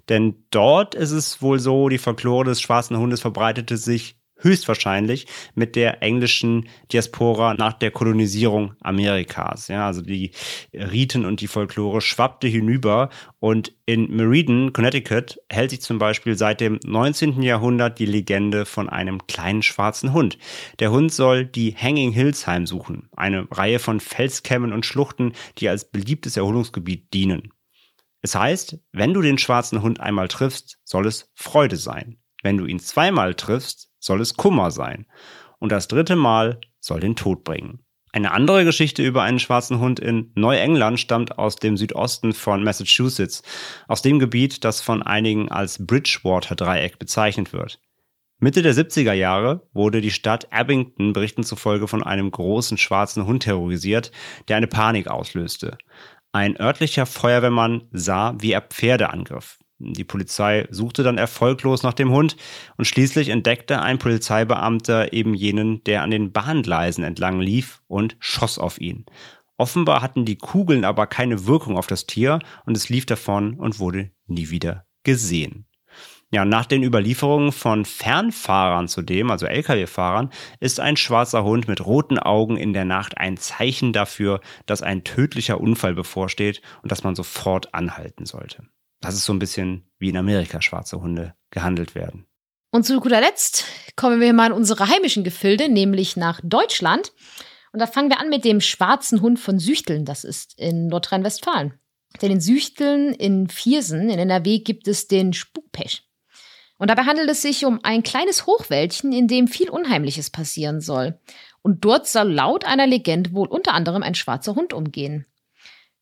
Denn dort ist es wohl so, die Folklore des schwarzen Hundes verbreitete sich höchstwahrscheinlich mit der englischen Diaspora nach der Kolonisierung Amerikas. Ja, also die Riten und die Folklore schwappte hinüber und in Meriden, Connecticut, hält sich zum Beispiel seit dem 19. Jahrhundert die Legende von einem kleinen schwarzen Hund. Der Hund soll die Hanging Hills heimsuchen, eine Reihe von Felskämmen und Schluchten, die als beliebtes Erholungsgebiet dienen. Es heißt, wenn du den schwarzen Hund einmal triffst, soll es Freude sein. Wenn du ihn zweimal triffst, soll es Kummer sein. Und das dritte Mal soll den Tod bringen. Eine andere Geschichte über einen schwarzen Hund in Neuengland stammt aus dem Südosten von Massachusetts, aus dem Gebiet, das von einigen als Bridgewater-Dreieck bezeichnet wird. Mitte der 70er Jahre wurde die Stadt Abington Berichten zufolge von einem großen schwarzen Hund terrorisiert, der eine Panik auslöste. Ein örtlicher Feuerwehrmann sah, wie er Pferde angriff. Die Polizei suchte dann erfolglos nach dem Hund und schließlich entdeckte ein Polizeibeamter eben jenen, der an den Bahngleisen entlang lief und schoss auf ihn. Offenbar hatten die Kugeln aber keine Wirkung auf das Tier und es lief davon und wurde nie wieder gesehen. Ja, nach den Überlieferungen von Fernfahrern zudem, also Lkw-Fahrern, ist ein schwarzer Hund mit roten Augen in der Nacht ein Zeichen dafür, dass ein tödlicher Unfall bevorsteht und dass man sofort anhalten sollte. Das ist so ein bisschen wie in Amerika schwarze Hunde gehandelt werden. Und zu guter Letzt kommen wir mal in unsere heimischen Gefilde, nämlich nach Deutschland. Und da fangen wir an mit dem schwarzen Hund von Süchteln. Das ist in Nordrhein-Westfalen. Denn in Süchteln in Viersen in NRW gibt es den Spukpech. Und dabei handelt es sich um ein kleines Hochwäldchen, in dem viel Unheimliches passieren soll. Und dort soll laut einer Legende wohl unter anderem ein schwarzer Hund umgehen.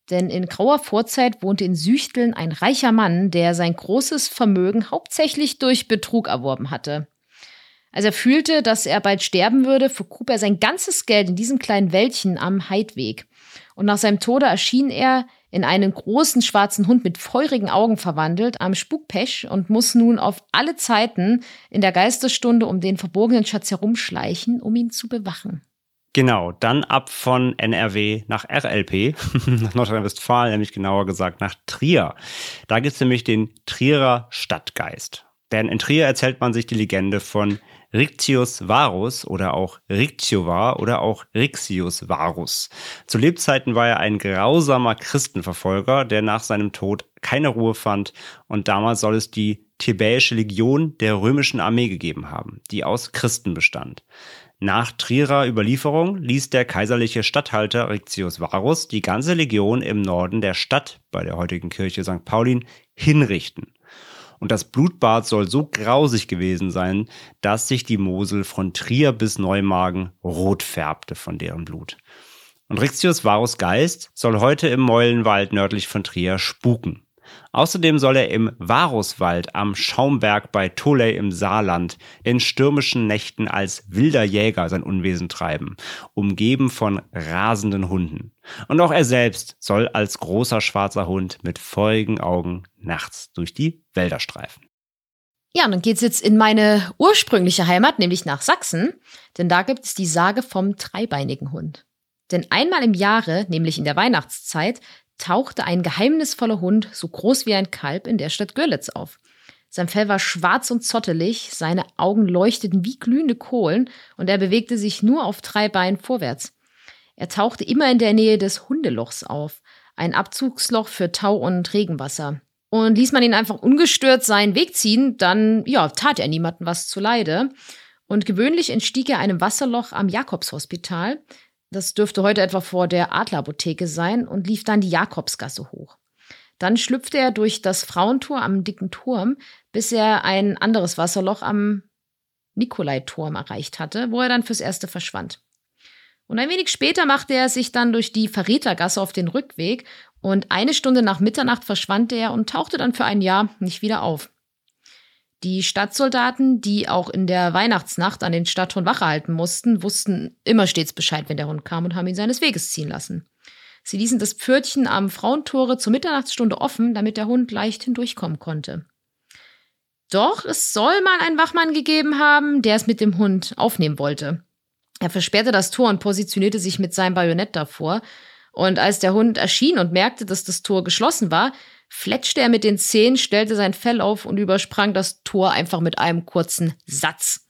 Denn in grauer Vorzeit wohnte in Süchteln ein reicher Mann, der sein großes Vermögen hauptsächlich durch Betrug erworben hatte. Als er fühlte, dass er bald sterben würde, vergrub er sein ganzes Geld in diesem kleinen Wäldchen am Heidweg. Und nach seinem Tode erschien er in einen großen schwarzen Hund mit feurigen Augen verwandelt am Spukpech und muss nun auf alle Zeiten in der Geisterstunde um den verborgenen Schatz herumschleichen, um ihn zu bewachen. Genau, dann ab von NRW nach RLP, (laughs) nach Nordrhein-Westfalen, nämlich genauer gesagt nach Trier. Da gibt es nämlich den Trierer Stadtgeist. Denn in Trier erzählt man sich die Legende von Rictius Varus oder auch Rictiovar oder auch Rixius Varus. Zu Lebzeiten war er ein grausamer Christenverfolger, der nach seinem Tod keine Ruhe fand und damals soll es die Thebäische Legion der römischen Armee gegeben haben, die aus Christen bestand. Nach Trierer Überlieferung ließ der kaiserliche Statthalter Riccius Varus die ganze Legion im Norden der Stadt, bei der heutigen Kirche St. Paulin, hinrichten. Und das Blutbad soll so grausig gewesen sein, dass sich die Mosel von Trier bis Neumagen rot färbte von deren Blut. Und Riccius Varus Geist soll heute im Meulenwald nördlich von Trier spuken. Außerdem soll er im Varuswald am Schaumberg bei Toley im Saarland in stürmischen Nächten als wilder Jäger sein Unwesen treiben, umgeben von rasenden Hunden. Und auch er selbst soll als großer schwarzer Hund mit feurigen Augen nachts durch die Wälder streifen. Ja, und dann geht's jetzt in meine ursprüngliche Heimat, nämlich nach Sachsen, denn da gibt es die Sage vom dreibeinigen Hund. Denn einmal im Jahre, nämlich in der Weihnachtszeit, tauchte ein geheimnisvoller Hund, so groß wie ein Kalb, in der Stadt Görlitz auf. Sein Fell war schwarz und zottelig, seine Augen leuchteten wie glühende Kohlen und er bewegte sich nur auf drei Beinen vorwärts. Er tauchte immer in der Nähe des Hundelochs auf, ein Abzugsloch für Tau und Regenwasser. Und ließ man ihn einfach ungestört seinen Weg ziehen, dann, ja, tat er niemandem was zuleide. Und gewöhnlich entstieg er einem Wasserloch am Jakobshospital, das dürfte heute etwa vor der Adlerapotheke sein und lief dann die Jakobsgasse hoch. Dann schlüpfte er durch das Frauentor am dicken Turm, bis er ein anderes Wasserloch am Nikolaiturm erreicht hatte, wo er dann fürs Erste verschwand. Und ein wenig später machte er sich dann durch die Verrätergasse auf den Rückweg und eine Stunde nach Mitternacht verschwand er und tauchte dann für ein Jahr nicht wieder auf. Die Stadtsoldaten, die auch in der Weihnachtsnacht an den Stadthund Wache halten mussten, wussten immer stets Bescheid, wenn der Hund kam und haben ihn seines Weges ziehen lassen. Sie ließen das Pförtchen am Frauentore zur Mitternachtsstunde offen, damit der Hund leicht hindurchkommen konnte. Doch es soll mal einen Wachmann gegeben haben, der es mit dem Hund aufnehmen wollte. Er versperrte das Tor und positionierte sich mit seinem Bajonett davor. Und als der Hund erschien und merkte, dass das Tor geschlossen war, fletschte er mit den Zähnen, stellte sein Fell auf und übersprang das Tor einfach mit einem kurzen Satz.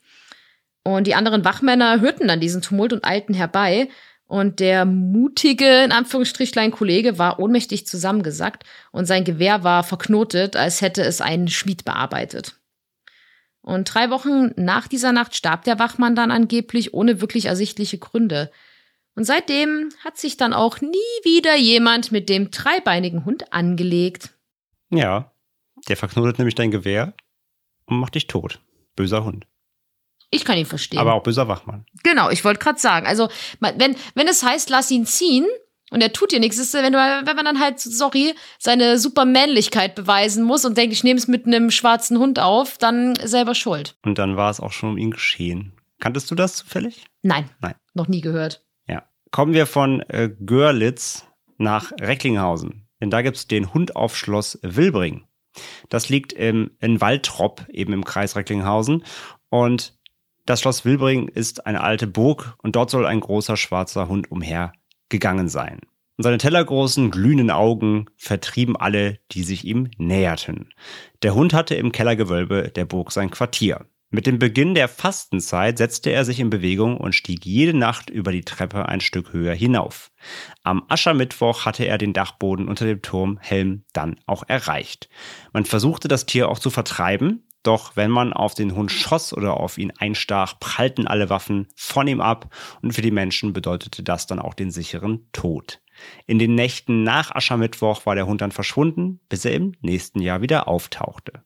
Und die anderen Wachmänner hörten dann diesen Tumult und eilten herbei. Und der mutige, in Anführungsstrichlein, Kollege war ohnmächtig zusammengesackt und sein Gewehr war verknotet, als hätte es ein Schmied bearbeitet. Und drei Wochen nach dieser Nacht starb der Wachmann dann angeblich ohne wirklich ersichtliche Gründe. Und seitdem hat sich dann auch nie wieder jemand mit dem dreibeinigen Hund angelegt. Ja, der verknotet nämlich dein Gewehr und macht dich tot. Böser Hund. Ich kann ihn verstehen. Aber auch böser Wachmann. Genau, ich wollte gerade sagen. Also, wenn, wenn es heißt, lass ihn ziehen und er tut dir nichts, ist, wenn, du, wenn man dann halt, sorry, seine Supermännlichkeit beweisen muss und denkt, ich nehme es mit einem schwarzen Hund auf, dann selber schuld. Und dann war es auch schon um ihn geschehen. Kanntest du das zufällig? Nein. Nein. Noch nie gehört. Kommen wir von äh, Görlitz nach Recklinghausen. Denn da gibt es den Hund auf Schloss Wilbring. Das liegt im, in Waldrop, eben im Kreis Recklinghausen. Und das Schloss Wilbring ist eine alte Burg und dort soll ein großer schwarzer Hund umhergegangen sein. Und seine tellergroßen, glühenden Augen vertrieben alle, die sich ihm näherten. Der Hund hatte im Kellergewölbe der Burg sein Quartier. Mit dem Beginn der Fastenzeit setzte er sich in Bewegung und stieg jede Nacht über die Treppe ein Stück höher hinauf. Am Aschermittwoch hatte er den Dachboden unter dem Turmhelm dann auch erreicht. Man versuchte das Tier auch zu vertreiben, doch wenn man auf den Hund schoss oder auf ihn einstach, prallten alle Waffen von ihm ab und für die Menschen bedeutete das dann auch den sicheren Tod. In den Nächten nach Aschermittwoch war der Hund dann verschwunden, bis er im nächsten Jahr wieder auftauchte.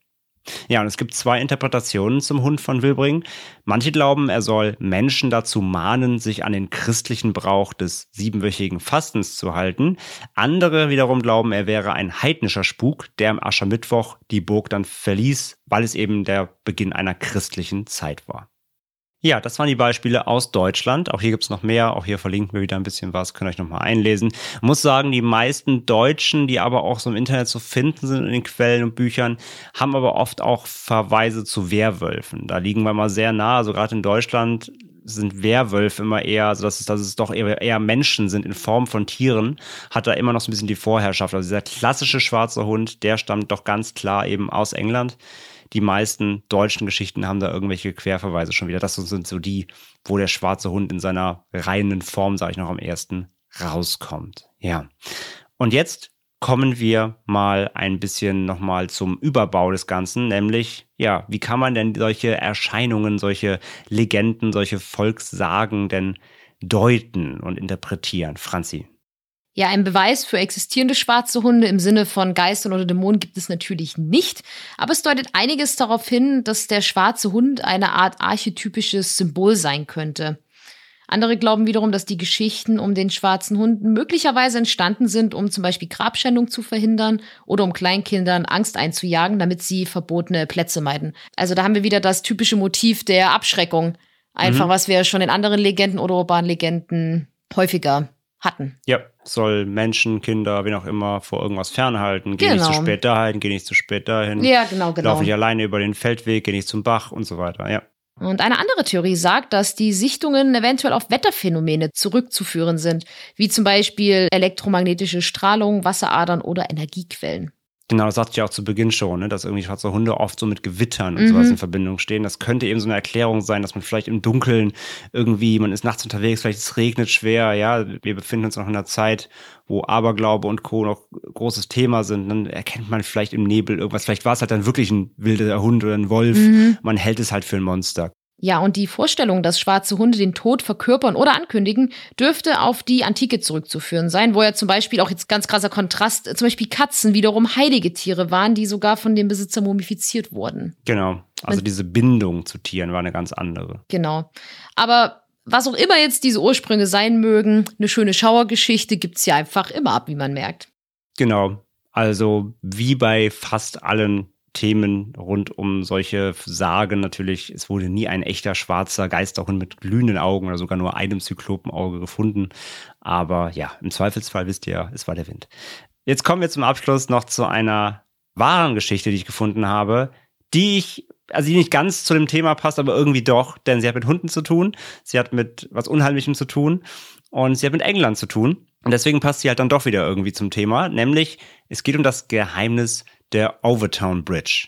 Ja, und es gibt zwei Interpretationen zum Hund von Wilbring. Manche glauben, er soll Menschen dazu mahnen, sich an den christlichen Brauch des siebenwöchigen Fastens zu halten. Andere wiederum glauben, er wäre ein heidnischer Spuk, der am Aschermittwoch die Burg dann verließ, weil es eben der Beginn einer christlichen Zeit war. Ja, das waren die Beispiele aus Deutschland. Auch hier gibt's noch mehr. Auch hier verlinken wir wieder ein bisschen was. Könnt ihr euch nochmal einlesen. Ich muss sagen, die meisten Deutschen, die aber auch so im Internet zu finden sind in den Quellen und Büchern, haben aber oft auch Verweise zu Werwölfen. Da liegen wir mal sehr nah. Also gerade in Deutschland sind Werwölfe immer eher, also dass es, dass es doch eher, eher Menschen sind in Form von Tieren, hat da immer noch so ein bisschen die Vorherrschaft. Also dieser klassische schwarze Hund, der stammt doch ganz klar eben aus England die meisten deutschen Geschichten haben da irgendwelche Querverweise schon wieder. Das sind so die, wo der schwarze Hund in seiner reinen Form, sage ich noch am ersten, rauskommt. Ja. Und jetzt kommen wir mal ein bisschen nochmal zum Überbau des Ganzen, nämlich, ja, wie kann man denn solche Erscheinungen, solche Legenden, solche Volkssagen denn deuten und interpretieren? Franzi. Ja, ein Beweis für existierende schwarze Hunde im Sinne von Geistern oder Dämonen gibt es natürlich nicht, aber es deutet einiges darauf hin, dass der schwarze Hund eine Art archetypisches Symbol sein könnte. Andere glauben wiederum, dass die Geschichten um den schwarzen Hund möglicherweise entstanden sind, um zum Beispiel Grabschändung zu verhindern oder um Kleinkindern Angst einzujagen, damit sie verbotene Plätze meiden. Also da haben wir wieder das typische Motiv der Abschreckung. Einfach, mhm. was wir schon in anderen Legenden oder urbanen Legenden häufiger hatten. Ja, soll Menschen, Kinder, wen auch immer vor irgendwas fernhalten. Geh genau. nicht zu genau. spät dahin, geh nicht zu spät dahin. Ja, genau, genau. Lauf nicht alleine über den Feldweg, geh nicht zum Bach und so weiter, ja. Und eine andere Theorie sagt, dass die Sichtungen eventuell auf Wetterphänomene zurückzuführen sind, wie zum Beispiel elektromagnetische Strahlung, Wasseradern oder Energiequellen. Genau, das sagte ich auch zu Beginn schon, ne, dass irgendwie schwarze Hunde oft so mit Gewittern und mhm. sowas in Verbindung stehen. Das könnte eben so eine Erklärung sein, dass man vielleicht im Dunkeln irgendwie, man ist nachts unterwegs, vielleicht es regnet schwer, ja, wir befinden uns noch in einer Zeit, wo Aberglaube und Co. noch großes Thema sind, dann erkennt man vielleicht im Nebel irgendwas. Vielleicht war es halt dann wirklich ein wilder Hund oder ein Wolf. Mhm. Man hält es halt für ein Monster. Ja, und die Vorstellung, dass schwarze Hunde den Tod verkörpern oder ankündigen, dürfte auf die Antike zurückzuführen sein, wo ja zum Beispiel auch jetzt ganz krasser Kontrast, zum Beispiel Katzen wiederum heilige Tiere waren, die sogar von dem Besitzer mumifiziert wurden. Genau. Also diese Bindung zu Tieren war eine ganz andere. Genau. Aber was auch immer jetzt diese Ursprünge sein mögen, eine schöne Schauergeschichte gibt's ja einfach immer ab, wie man merkt. Genau. Also wie bei fast allen Themen rund um solche Sagen natürlich. Es wurde nie ein echter schwarzer Geisterhund mit glühenden Augen oder sogar nur einem Zyklopenauge gefunden. Aber ja, im Zweifelsfall wisst ihr, es war der Wind. Jetzt kommen wir zum Abschluss noch zu einer wahren Geschichte, die ich gefunden habe, die ich, also die nicht ganz zu dem Thema passt, aber irgendwie doch, denn sie hat mit Hunden zu tun, sie hat mit was Unheimlichem zu tun und sie hat mit England zu tun. Und deswegen passt sie halt dann doch wieder irgendwie zum Thema, nämlich es geht um das Geheimnis der Overtown Bridge.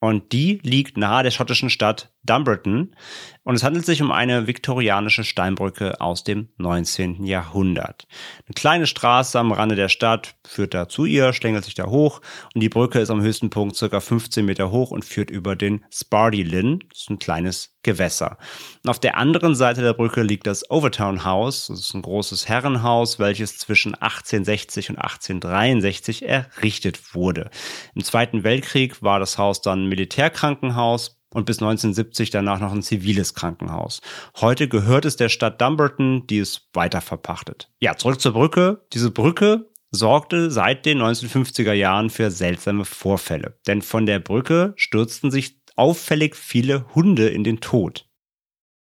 Und die liegt nahe der schottischen Stadt Dumbarton. Und es handelt sich um eine viktorianische Steinbrücke aus dem 19. Jahrhundert. Eine kleine Straße am Rande der Stadt führt da zu ihr, schlängelt sich da hoch und die Brücke ist am höchsten Punkt circa 15 Meter hoch und führt über den Spardy Lynn. Das ist ein kleines Gewässer. Und auf der anderen Seite der Brücke liegt das Overtown House. Das ist ein großes Herrenhaus, welches zwischen 1860 und 1863 errichtet wurde. Im Zweiten Weltkrieg war das Haus dann Militärkrankenhaus und bis 1970 danach noch ein ziviles Krankenhaus. Heute gehört es der Stadt Dumbarton, die es weiter verpachtet. Ja, zurück zur Brücke. Diese Brücke sorgte seit den 1950er Jahren für seltsame Vorfälle. Denn von der Brücke stürzten sich auffällig viele Hunde in den Tod.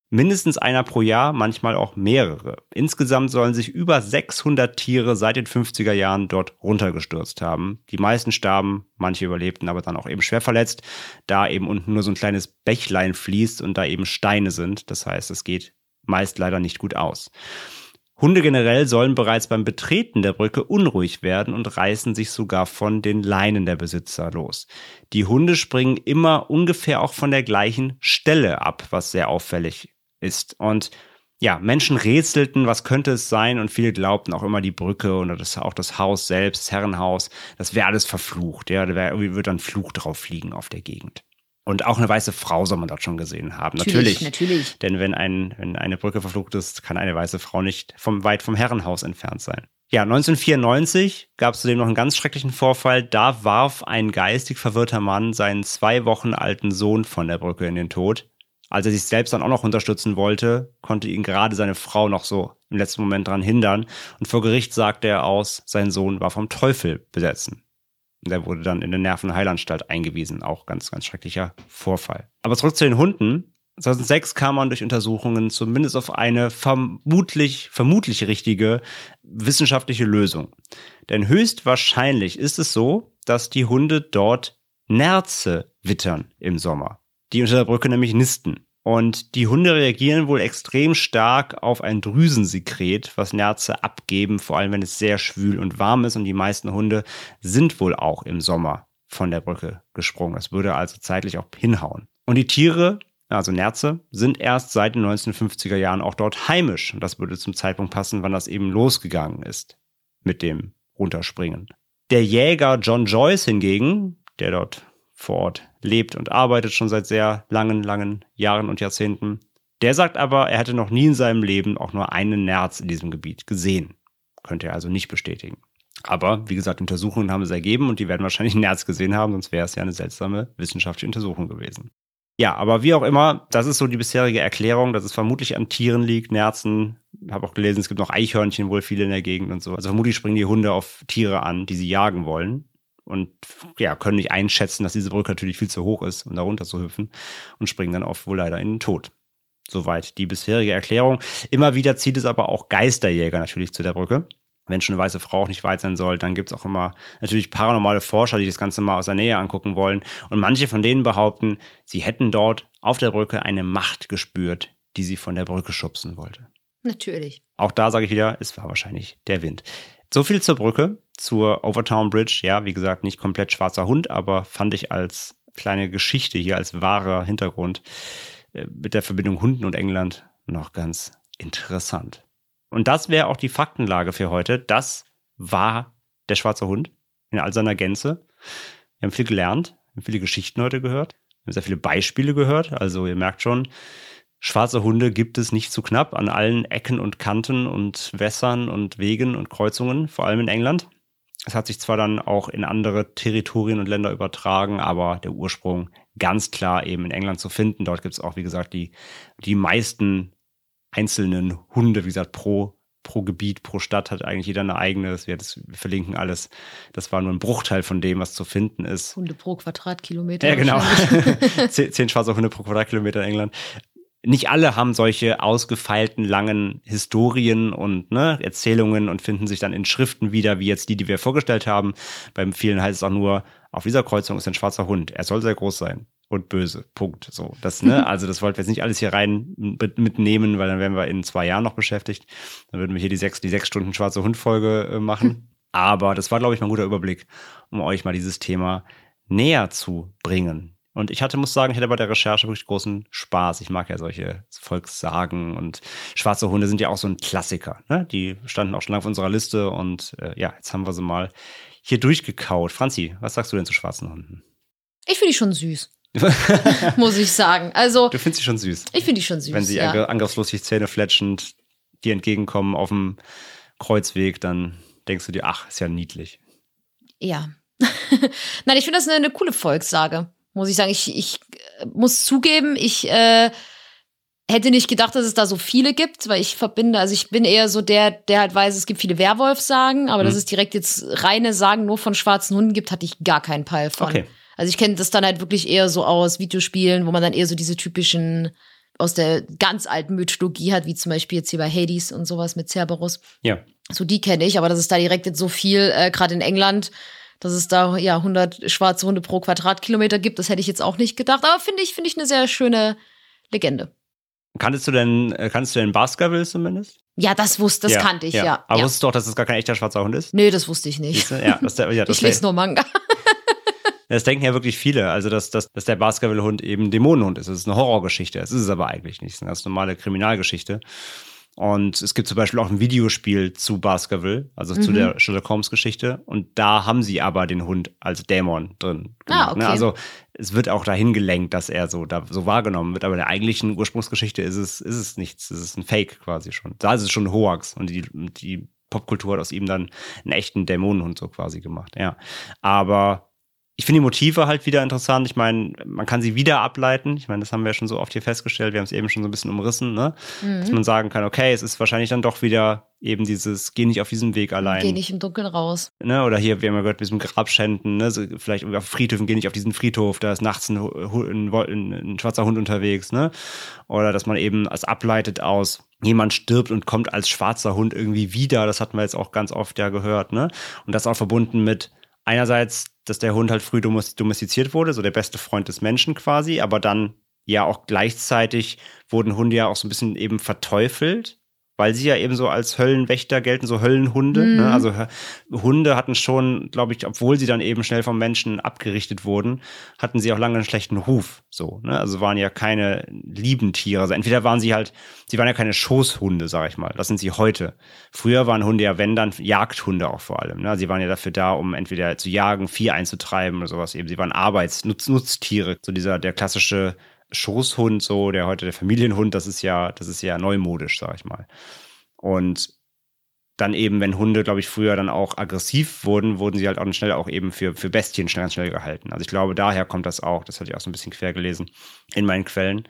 Mindestens einer pro Jahr, manchmal auch mehrere. Insgesamt sollen sich über 600 Tiere seit den 50er Jahren dort runtergestürzt haben. Die meisten starben, manche überlebten aber dann auch eben schwer verletzt, da eben unten nur so ein kleines Bächlein fließt und da eben Steine sind. Das heißt, es geht meist leider nicht gut aus. Hunde generell sollen bereits beim Betreten der Brücke unruhig werden und reißen sich sogar von den Leinen der Besitzer los. Die Hunde springen immer ungefähr auch von der gleichen Stelle ab, was sehr auffällig ist. Und ja, Menschen rätselten, was könnte es sein und viele glaubten auch immer die Brücke oder das, auch das Haus selbst, das Herrenhaus, das wäre alles verflucht. Ja, da wär, irgendwie wird dann Fluch drauf fliegen auf der Gegend. Und auch eine weiße Frau soll man dort schon gesehen haben. Natürlich, natürlich. natürlich. Denn wenn, ein, wenn eine Brücke verflucht ist, kann eine weiße Frau nicht vom, weit vom Herrenhaus entfernt sein. Ja, 1994 gab es zudem noch einen ganz schrecklichen Vorfall. Da warf ein geistig verwirrter Mann seinen zwei Wochen alten Sohn von der Brücke in den Tod. Als er sich selbst dann auch noch unterstützen wollte, konnte ihn gerade seine Frau noch so im letzten Moment dran hindern. Und vor Gericht sagte er aus, sein Sohn war vom Teufel besessen. Und er wurde dann in eine Nervenheilanstalt eingewiesen. Auch ganz, ganz schrecklicher Vorfall. Aber zurück zu den Hunden. 2006 kam man durch Untersuchungen zumindest auf eine vermutlich, vermutlich richtige wissenschaftliche Lösung. Denn höchstwahrscheinlich ist es so, dass die Hunde dort Nerze wittern im Sommer die unter der Brücke nämlich nisten. Und die Hunde reagieren wohl extrem stark auf ein Drüsensekret, was Nerze abgeben, vor allem wenn es sehr schwül und warm ist. Und die meisten Hunde sind wohl auch im Sommer von der Brücke gesprungen. Das würde also zeitlich auch hinhauen. Und die Tiere, also Nerze, sind erst seit den 1950er Jahren auch dort heimisch. Und das würde zum Zeitpunkt passen, wann das eben losgegangen ist mit dem Runterspringen. Der Jäger John Joyce hingegen, der dort vor Ort lebt und arbeitet schon seit sehr langen, langen Jahren und Jahrzehnten. Der sagt aber, er hätte noch nie in seinem Leben auch nur einen Nerz in diesem Gebiet gesehen. Könnte er also nicht bestätigen. Aber wie gesagt, Untersuchungen haben es ergeben und die werden wahrscheinlich einen Nerz gesehen haben, sonst wäre es ja eine seltsame wissenschaftliche Untersuchung gewesen. Ja, aber wie auch immer, das ist so die bisherige Erklärung, dass es vermutlich an Tieren liegt, Nerzen. Ich habe auch gelesen, es gibt noch Eichhörnchen wohl viele in der Gegend und so. Also vermutlich springen die Hunde auf Tiere an, die sie jagen wollen und ja, können nicht einschätzen, dass diese Brücke natürlich viel zu hoch ist, um da runter zu hüpfen und springen dann oft wohl leider in den Tod. Soweit die bisherige Erklärung. Immer wieder zieht es aber auch Geisterjäger natürlich zu der Brücke. Wenn schon eine weiße Frau auch nicht weit sein soll, dann gibt es auch immer natürlich paranormale Forscher, die das Ganze mal aus der Nähe angucken wollen. Und manche von denen behaupten, sie hätten dort auf der Brücke eine Macht gespürt, die sie von der Brücke schubsen wollte. Natürlich. Auch da sage ich wieder, es war wahrscheinlich der Wind. So viel zur Brücke, zur Overtown Bridge. Ja, wie gesagt, nicht komplett schwarzer Hund, aber fand ich als kleine Geschichte hier, als wahrer Hintergrund äh, mit der Verbindung Hunden und England noch ganz interessant. Und das wäre auch die Faktenlage für heute. Das war der schwarze Hund in all seiner Gänze. Wir haben viel gelernt, haben viele Geschichten heute gehört, haben sehr viele Beispiele gehört. Also ihr merkt schon, Schwarze Hunde gibt es nicht zu knapp an allen Ecken und Kanten und Wässern und Wegen und Kreuzungen, vor allem in England. Es hat sich zwar dann auch in andere Territorien und Länder übertragen, aber der Ursprung ganz klar eben in England zu finden. Dort gibt es auch, wie gesagt, die, die meisten einzelnen Hunde, wie gesagt, pro, pro Gebiet, pro Stadt hat eigentlich jeder eine eigene. Wir, das, wir verlinken alles. Das war nur ein Bruchteil von dem, was zu finden ist. Hunde pro Quadratkilometer. Ja, genau. (laughs) zehn, zehn schwarze Hunde pro Quadratkilometer in England nicht alle haben solche ausgefeilten langen Historien und ne, Erzählungen und finden sich dann in Schriften wieder, wie jetzt die, die wir vorgestellt haben. Beim vielen heißt es auch nur, auf dieser Kreuzung ist ein schwarzer Hund. Er soll sehr groß sein und böse. Punkt. So, das, ne, (laughs) also das wollten wir jetzt nicht alles hier rein mitnehmen, weil dann wären wir in zwei Jahren noch beschäftigt. Dann würden wir hier die sechs, die sechs Stunden schwarze Hund-Folge äh, machen. (laughs) Aber das war, glaube ich, mal ein guter Überblick, um euch mal dieses Thema näher zu bringen Und ich hatte, muss sagen, ich hatte bei der Recherche wirklich großen Spaß. Ich mag ja solche Volkssagen und schwarze Hunde sind ja auch so ein Klassiker. Ne? Die standen auch schon lange auf unserer Liste und äh, ja, jetzt haben wir sie mal hier durchgekaut. Franzi, was sagst du denn zu schwarzen Hunden? Ich finde die schon süß. (laughs) muss ich sagen. Also, du findest sie schon süß. Ich finde die schon süß. Wenn sie ja. angriffslos Zähne fletschend dir entgegenkommen auf dem Kreuzweg, dann denkst du dir, ach, ist ja niedlich. Ja. (laughs) Nein, ich finde das eine, eine coole Volkssage muss ich sagen. Ich, ich äh, muss zugeben, ich äh, hätte nicht gedacht, dass es da so viele gibt, weil ich verbinde, also ich bin eher so der, der halt weiß, es gibt viele Werwolf-Sagen, aber mhm. dass es direkt jetzt reine Sagen nur von schwarzen Hunden gibt, hatte ich gar keinen Peil von. Okay. Also ich kenne das dann halt wirklich eher so aus Videospielen, wo man dann eher so diese typischen aus der ganz alten Mythologie hat, wie zum Beispiel jetzt hier bei Hades und sowas mit Cerberus. Ja. So die kenne ich, aber dass es da direkt jetzt so viel, äh, gerade in England, dass es da ja 100 schwarze Hunde pro Quadratkilometer gibt. Das hätte ich jetzt auch nicht gedacht. Aber finde ich, finde ich eine sehr schöne Legende. Kanntest du denn, äh, kannst du denn Baskerville zumindest? Ja, das wusste, das ja, kannte ich, ja. ja. Aber ja. wusstest du doch, dass es gar kein echter schwarzer Hund ist? Nee, das wusste ich nicht. Ja, das, ja, (laughs) das ich lese nur Manga. (laughs) Das denken ja wirklich viele, also dass, dass, dass der Baskerville-Hund eben Dämonenhund ist. Das ist eine Horrorgeschichte. Das ist es aber eigentlich nicht. Das ist eine ganz normale Kriminalgeschichte. Und es gibt zum Beispiel auch ein Videospiel zu Baskerville, also mhm. zu der Sherlock Holmes Geschichte. Und da haben sie aber den Hund als Dämon drin. Gemacht, ah, ne? okay. ne? Also es wird auch dahin gelenkt, dass er so da so wahrgenommen wird. Aber in der eigentlichen Ursprungsgeschichte ist es, ist es nichts. Es ist ein Fake quasi schon. Da ist es schon ein Hoax. Und die, die Popkultur hat aus ihm dann einen echten Dämonenhund so quasi gemacht. Ja. Aber ich finde die Motive halt wieder interessant. Ich meine, man kann sie wieder ableiten. Ich meine, das haben wir ja schon so oft hier festgestellt. Wir haben es eben schon so ein bisschen umrissen, ne? Mhm. Dass man sagen kann, okay, es ist wahrscheinlich dann doch wieder eben dieses, geh nicht auf diesem Weg allein. Geh nicht im Dunkeln raus. Ne? Oder hier, wir haben ja gehört, mit diesem Grabschänden, ne? So, vielleicht auf Friedhöfen, geh nicht auf diesen Friedhof, da ist nachts ein, ein, ein, ein schwarzer Hund unterwegs, ne? Oder dass man eben als ableitet aus, jemand stirbt und kommt als schwarzer Hund irgendwie wieder. Das hatten wir jetzt auch ganz oft ja gehört, ne? Und das auch verbunden mit einerseits, dass der Hund halt früh domestiziert wurde, so der beste Freund des Menschen quasi, aber dann ja auch gleichzeitig wurden Hunde ja auch so ein bisschen eben verteufelt weil sie ja eben so als Höllenwächter gelten, so Höllenhunde. Ne? Mhm. Ne? Also Hunde hatten schon, glaube ich, obwohl sie dann eben schnell vom Menschen abgerichtet wurden, hatten sie auch lange einen schlechten Ruf. So, ne? Also waren ja keine lieben Tiere. Also entweder waren sie halt, sie waren ja keine Schoßhunde, sag ich mal. Das sind sie heute. Früher waren Hunde ja, wenn dann, Jagdhunde auch vor allem. Ne? Sie waren ja dafür da, um entweder zu jagen, Vieh einzutreiben oder sowas eben. Sie waren Arbeitsnutztiere. So dieser, der klassische Schoßhund, so der heute der Familienhund, das ist ja, das ist ja neumodisch, sag ich mal. Und dann eben, wenn Hunde, glaube ich, früher dann auch aggressiv wurden, wurden sie halt auch schnell auch eben für, für Bestien schnell, schnell gehalten. Also ich glaube, daher kommt das auch. Das hatte ich auch so ein bisschen quer gelesen in meinen Quellen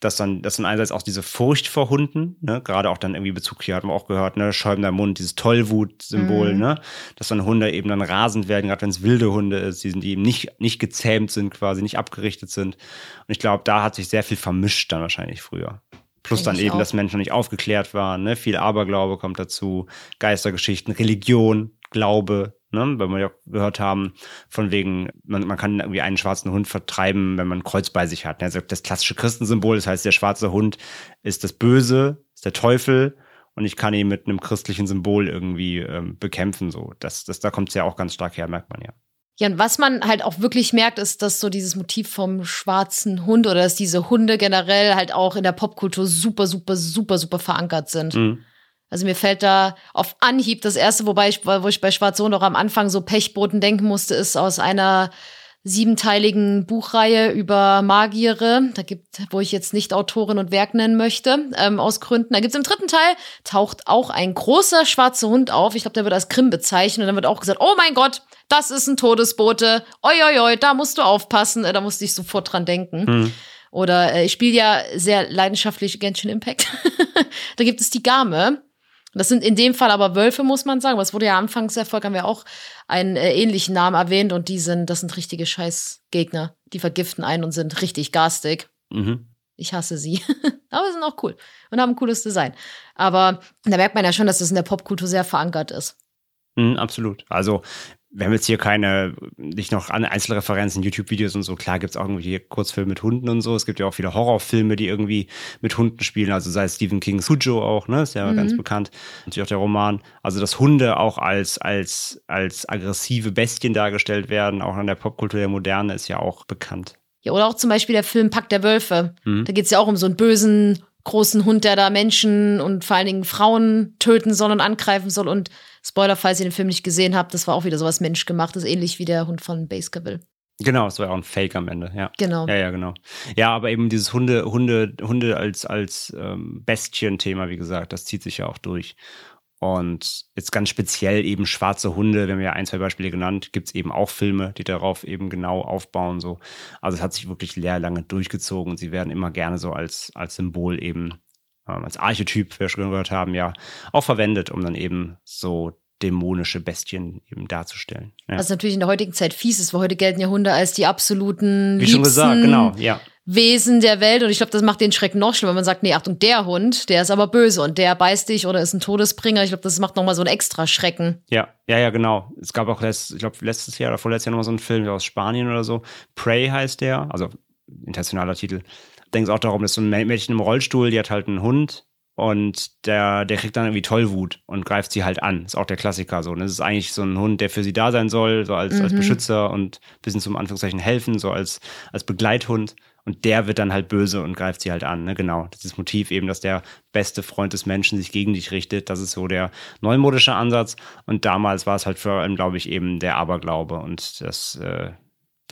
dass dann, dass dann einerseits auch diese Furcht vor Hunden, ne, gerade auch dann irgendwie Bezug hier hatten wir auch gehört, ne, schäumender Mund, dieses Tollwut-Symbol, mhm. ne, dass dann Hunde eben dann rasend werden, gerade wenn es wilde Hunde ist, die, die eben nicht, nicht gezähmt sind, quasi nicht abgerichtet sind. Und ich glaube, da hat sich sehr viel vermischt dann wahrscheinlich früher. Plus dann eben, auch. dass Menschen nicht aufgeklärt waren, ne, viel Aberglaube kommt dazu, Geistergeschichten, Religion, Glaube, ne? weil wir ja gehört haben, von wegen, man, man kann irgendwie einen schwarzen Hund vertreiben, wenn man ein Kreuz bei sich hat. Ne? Also das klassische Christensymbol, das heißt, der schwarze Hund ist das Böse, ist der Teufel und ich kann ihn mit einem christlichen Symbol irgendwie ähm, bekämpfen. So, das, das, da kommt es ja auch ganz stark her, merkt man ja. Ja, und was man halt auch wirklich merkt, ist, dass so dieses Motiv vom schwarzen Hund oder dass diese Hunde generell halt auch in der Popkultur super, super, super, super verankert sind. Mhm. Also mir fällt da auf Anhieb das erste, wobei ich, wo ich bei Schwarz noch am Anfang so Pechboten denken musste, ist aus einer siebenteiligen Buchreihe über Magiere, da gibt, wo ich jetzt nicht Autorin und Werk nennen möchte, ähm, aus Gründen. Da gibt's im dritten Teil, taucht auch ein großer schwarzer Hund auf. Ich glaube, der wird als Krim bezeichnet. Und dann wird auch gesagt, oh mein Gott, das ist ein Todesbote. Oi, oi, oi, da musst du aufpassen. Äh, da musste ich sofort dran denken. Hm. Oder äh, ich spiele ja sehr leidenschaftlich Genshin Impact. (laughs) da gibt es die Game. Das sind in dem Fall aber Wölfe, muss man sagen. Was wurde ja Anfangserfolg, haben wir auch einen äh, ähnlichen Namen erwähnt und die sind, das sind richtige Scheißgegner. Die vergiften einen und sind richtig garstig. Mhm. Ich hasse sie. (laughs) aber sie sind auch cool und haben ein cooles Design. Aber da merkt man ja schon, dass das in der Popkultur sehr verankert ist. Mhm, absolut. Also wir haben jetzt hier keine, nicht noch Einzelreferenzen, YouTube-Videos und so. Klar gibt es auch irgendwie Kurzfilme mit Hunden und so. Es gibt ja auch viele Horrorfilme, die irgendwie mit Hunden spielen. Also sei es Stephen King Sujo auch, ne? Ist ja mhm. ganz bekannt. Natürlich auch der Roman. Also, dass Hunde auch als, als, als aggressive Bestien dargestellt werden, auch in der Popkultur der Moderne, ist ja auch bekannt. Ja, oder auch zum Beispiel der Film Pack der Wölfe. Mhm. Da geht's ja auch um so einen bösen, großen Hund, der da Menschen und vor allen Dingen Frauen töten soll und angreifen soll. Und Spoiler, falls ihr den Film nicht gesehen habt, das war auch wieder sowas menschgemachtes, ähnlich wie der Hund von Baskerville. Genau, es war ja auch ein Fake am Ende, ja. Genau. Ja, ja, genau. Ja, aber eben dieses Hunde, Hunde, Hunde als, als ähm, Bestien-Thema, wie gesagt, das zieht sich ja auch durch. Und jetzt ganz speziell eben schwarze Hunde, wir haben ja ein, zwei Beispiele genannt, gibt's eben auch Filme, die darauf eben genau aufbauen. So. Also es hat sich wirklich sehr lange durchgezogen und sie werden immer gerne so als, als Symbol eben, ähm, als Archetyp, wie wir schon gehört haben, ja, auch verwendet, um dann eben so dämonische Bestien eben darzustellen. Ja. Was natürlich in der heutigen Zeit fies ist, weil heute gelten ja Hunde als die absoluten wie schon gesagt, liebsten genau, ja. Wesen der Welt. Und ich glaube, das macht den Schreck noch schlimmer, wenn man sagt, nee, Achtung, der Hund, der ist aber böse und der beißt dich oder ist ein Todesbringer. Ich glaube, das macht nochmal so einen extra Schrecken. Ja, ja, ja, genau. Es gab auch, letzt, ich glaube, letztes Jahr oder vorletztes Jahr nochmal so einen Film aus Spanien oder so. Prey heißt der, also internationaler Titel. Da ging es auch darum, dass so ein Mädchen im Rollstuhl, die hat halt einen Hund und der, der kriegt dann irgendwie Tollwut und greift sie halt an. Ist auch der Klassiker so. Und das ist eigentlich so ein Hund, der für sie da sein soll, so als, als Beschützer und ein bisschen zum Anführungszeichen helfen, so als, als Begleithund. Und der wird dann halt böse und greift sie halt an. Ne? Genau. Das ist das Motiv eben, dass der beste Freund des Menschen sich gegen dich richtet. Das ist so der neumodische Ansatz. Und damals war es halt vor allem, glaube ich, eben der Aberglaube und das, äh,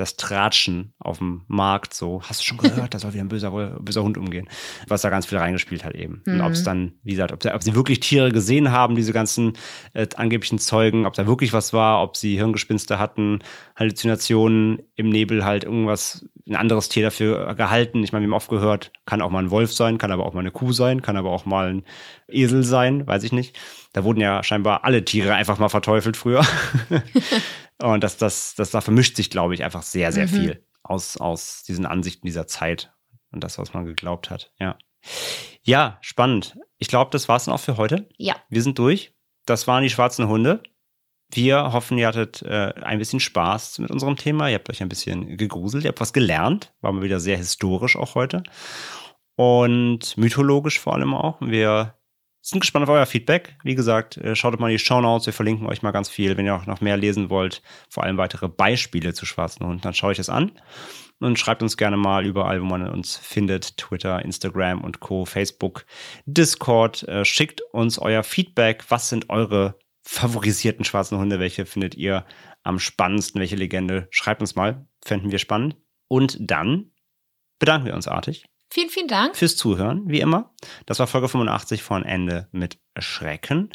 das Tratschen auf dem Markt. So, hast du schon gehört, da soll wieder ein böser, böser Hund umgehen. Was da ganz viel reingespielt hat eben. Und ob es dann, wie gesagt, ob, ob sie wirklich Tiere gesehen haben, diese ganzen äh, angeblichen Zeugen, ob da wirklich was war, ob sie Hirngespinste hatten, Halluzinationen im Nebel halt irgendwas, ein anderes Tier dafür gehalten. Ich meine, wir haben oft gehört, kann auch mal ein Wolf sein, kann aber auch mal eine Kuh sein, kann aber auch mal ein Esel sein, weiß ich nicht. Da wurden ja scheinbar alle Tiere einfach mal verteufelt früher. (laughs) Und das, das, das, da vermischt sich, glaube ich, einfach sehr, sehr viel aus, aus diesen Ansichten dieser Zeit und das, was man geglaubt hat. Ja. Ja, spannend. Ich glaube, das war's dann auch für heute. Ja. Wir sind durch. Das waren die schwarzen Hunde. Wir hoffen, ihr hattet äh, ein bisschen Spaß mit unserem Thema. Ihr habt euch ein bisschen gegruselt, ihr habt was gelernt. War mal wieder sehr historisch auch heute. Und mythologisch vor allem auch. Wir sind gespannt auf euer Feedback. Wie gesagt, äh, schaut mal in die Show Notes. Wir verlinken euch mal ganz viel. Wenn ihr auch noch mehr lesen wollt, vor allem weitere Beispiele zu schwarzen Hunden, dann schaut euch das an. Und schreibt uns gerne mal überall, wo man uns findet. Twitter, Instagram und Co., Facebook, Discord. Äh, schickt uns euer Feedback. Was sind eure favorisierten schwarzen Hunde? Welche findet ihr am spannendsten? Welche Legende? Schreibt uns mal. Fänden wir spannend. Und dann bedanken wir uns artig Vielen, vielen Dank. fürs Zuhören, wie immer. Das war Folge 85 von Ende mit Schrecken.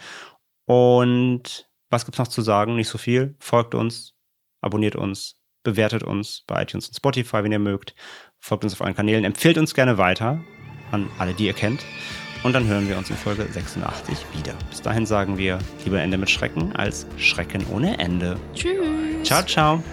Und was gibt's noch zu sagen? Nicht so viel. Folgt uns, abonniert uns, bewertet uns bei iTunes und Spotify, wenn ihr mögt. Folgt uns auf euren Kanälen, empfehlt uns gerne weiter an alle, die ihr kennt. Und dann hören wir uns in Folge 86 wieder. Bis dahin sagen wir lieber Ende mit Schrecken als Schrecken ohne Ende. Tschüss. Ciao, ciao.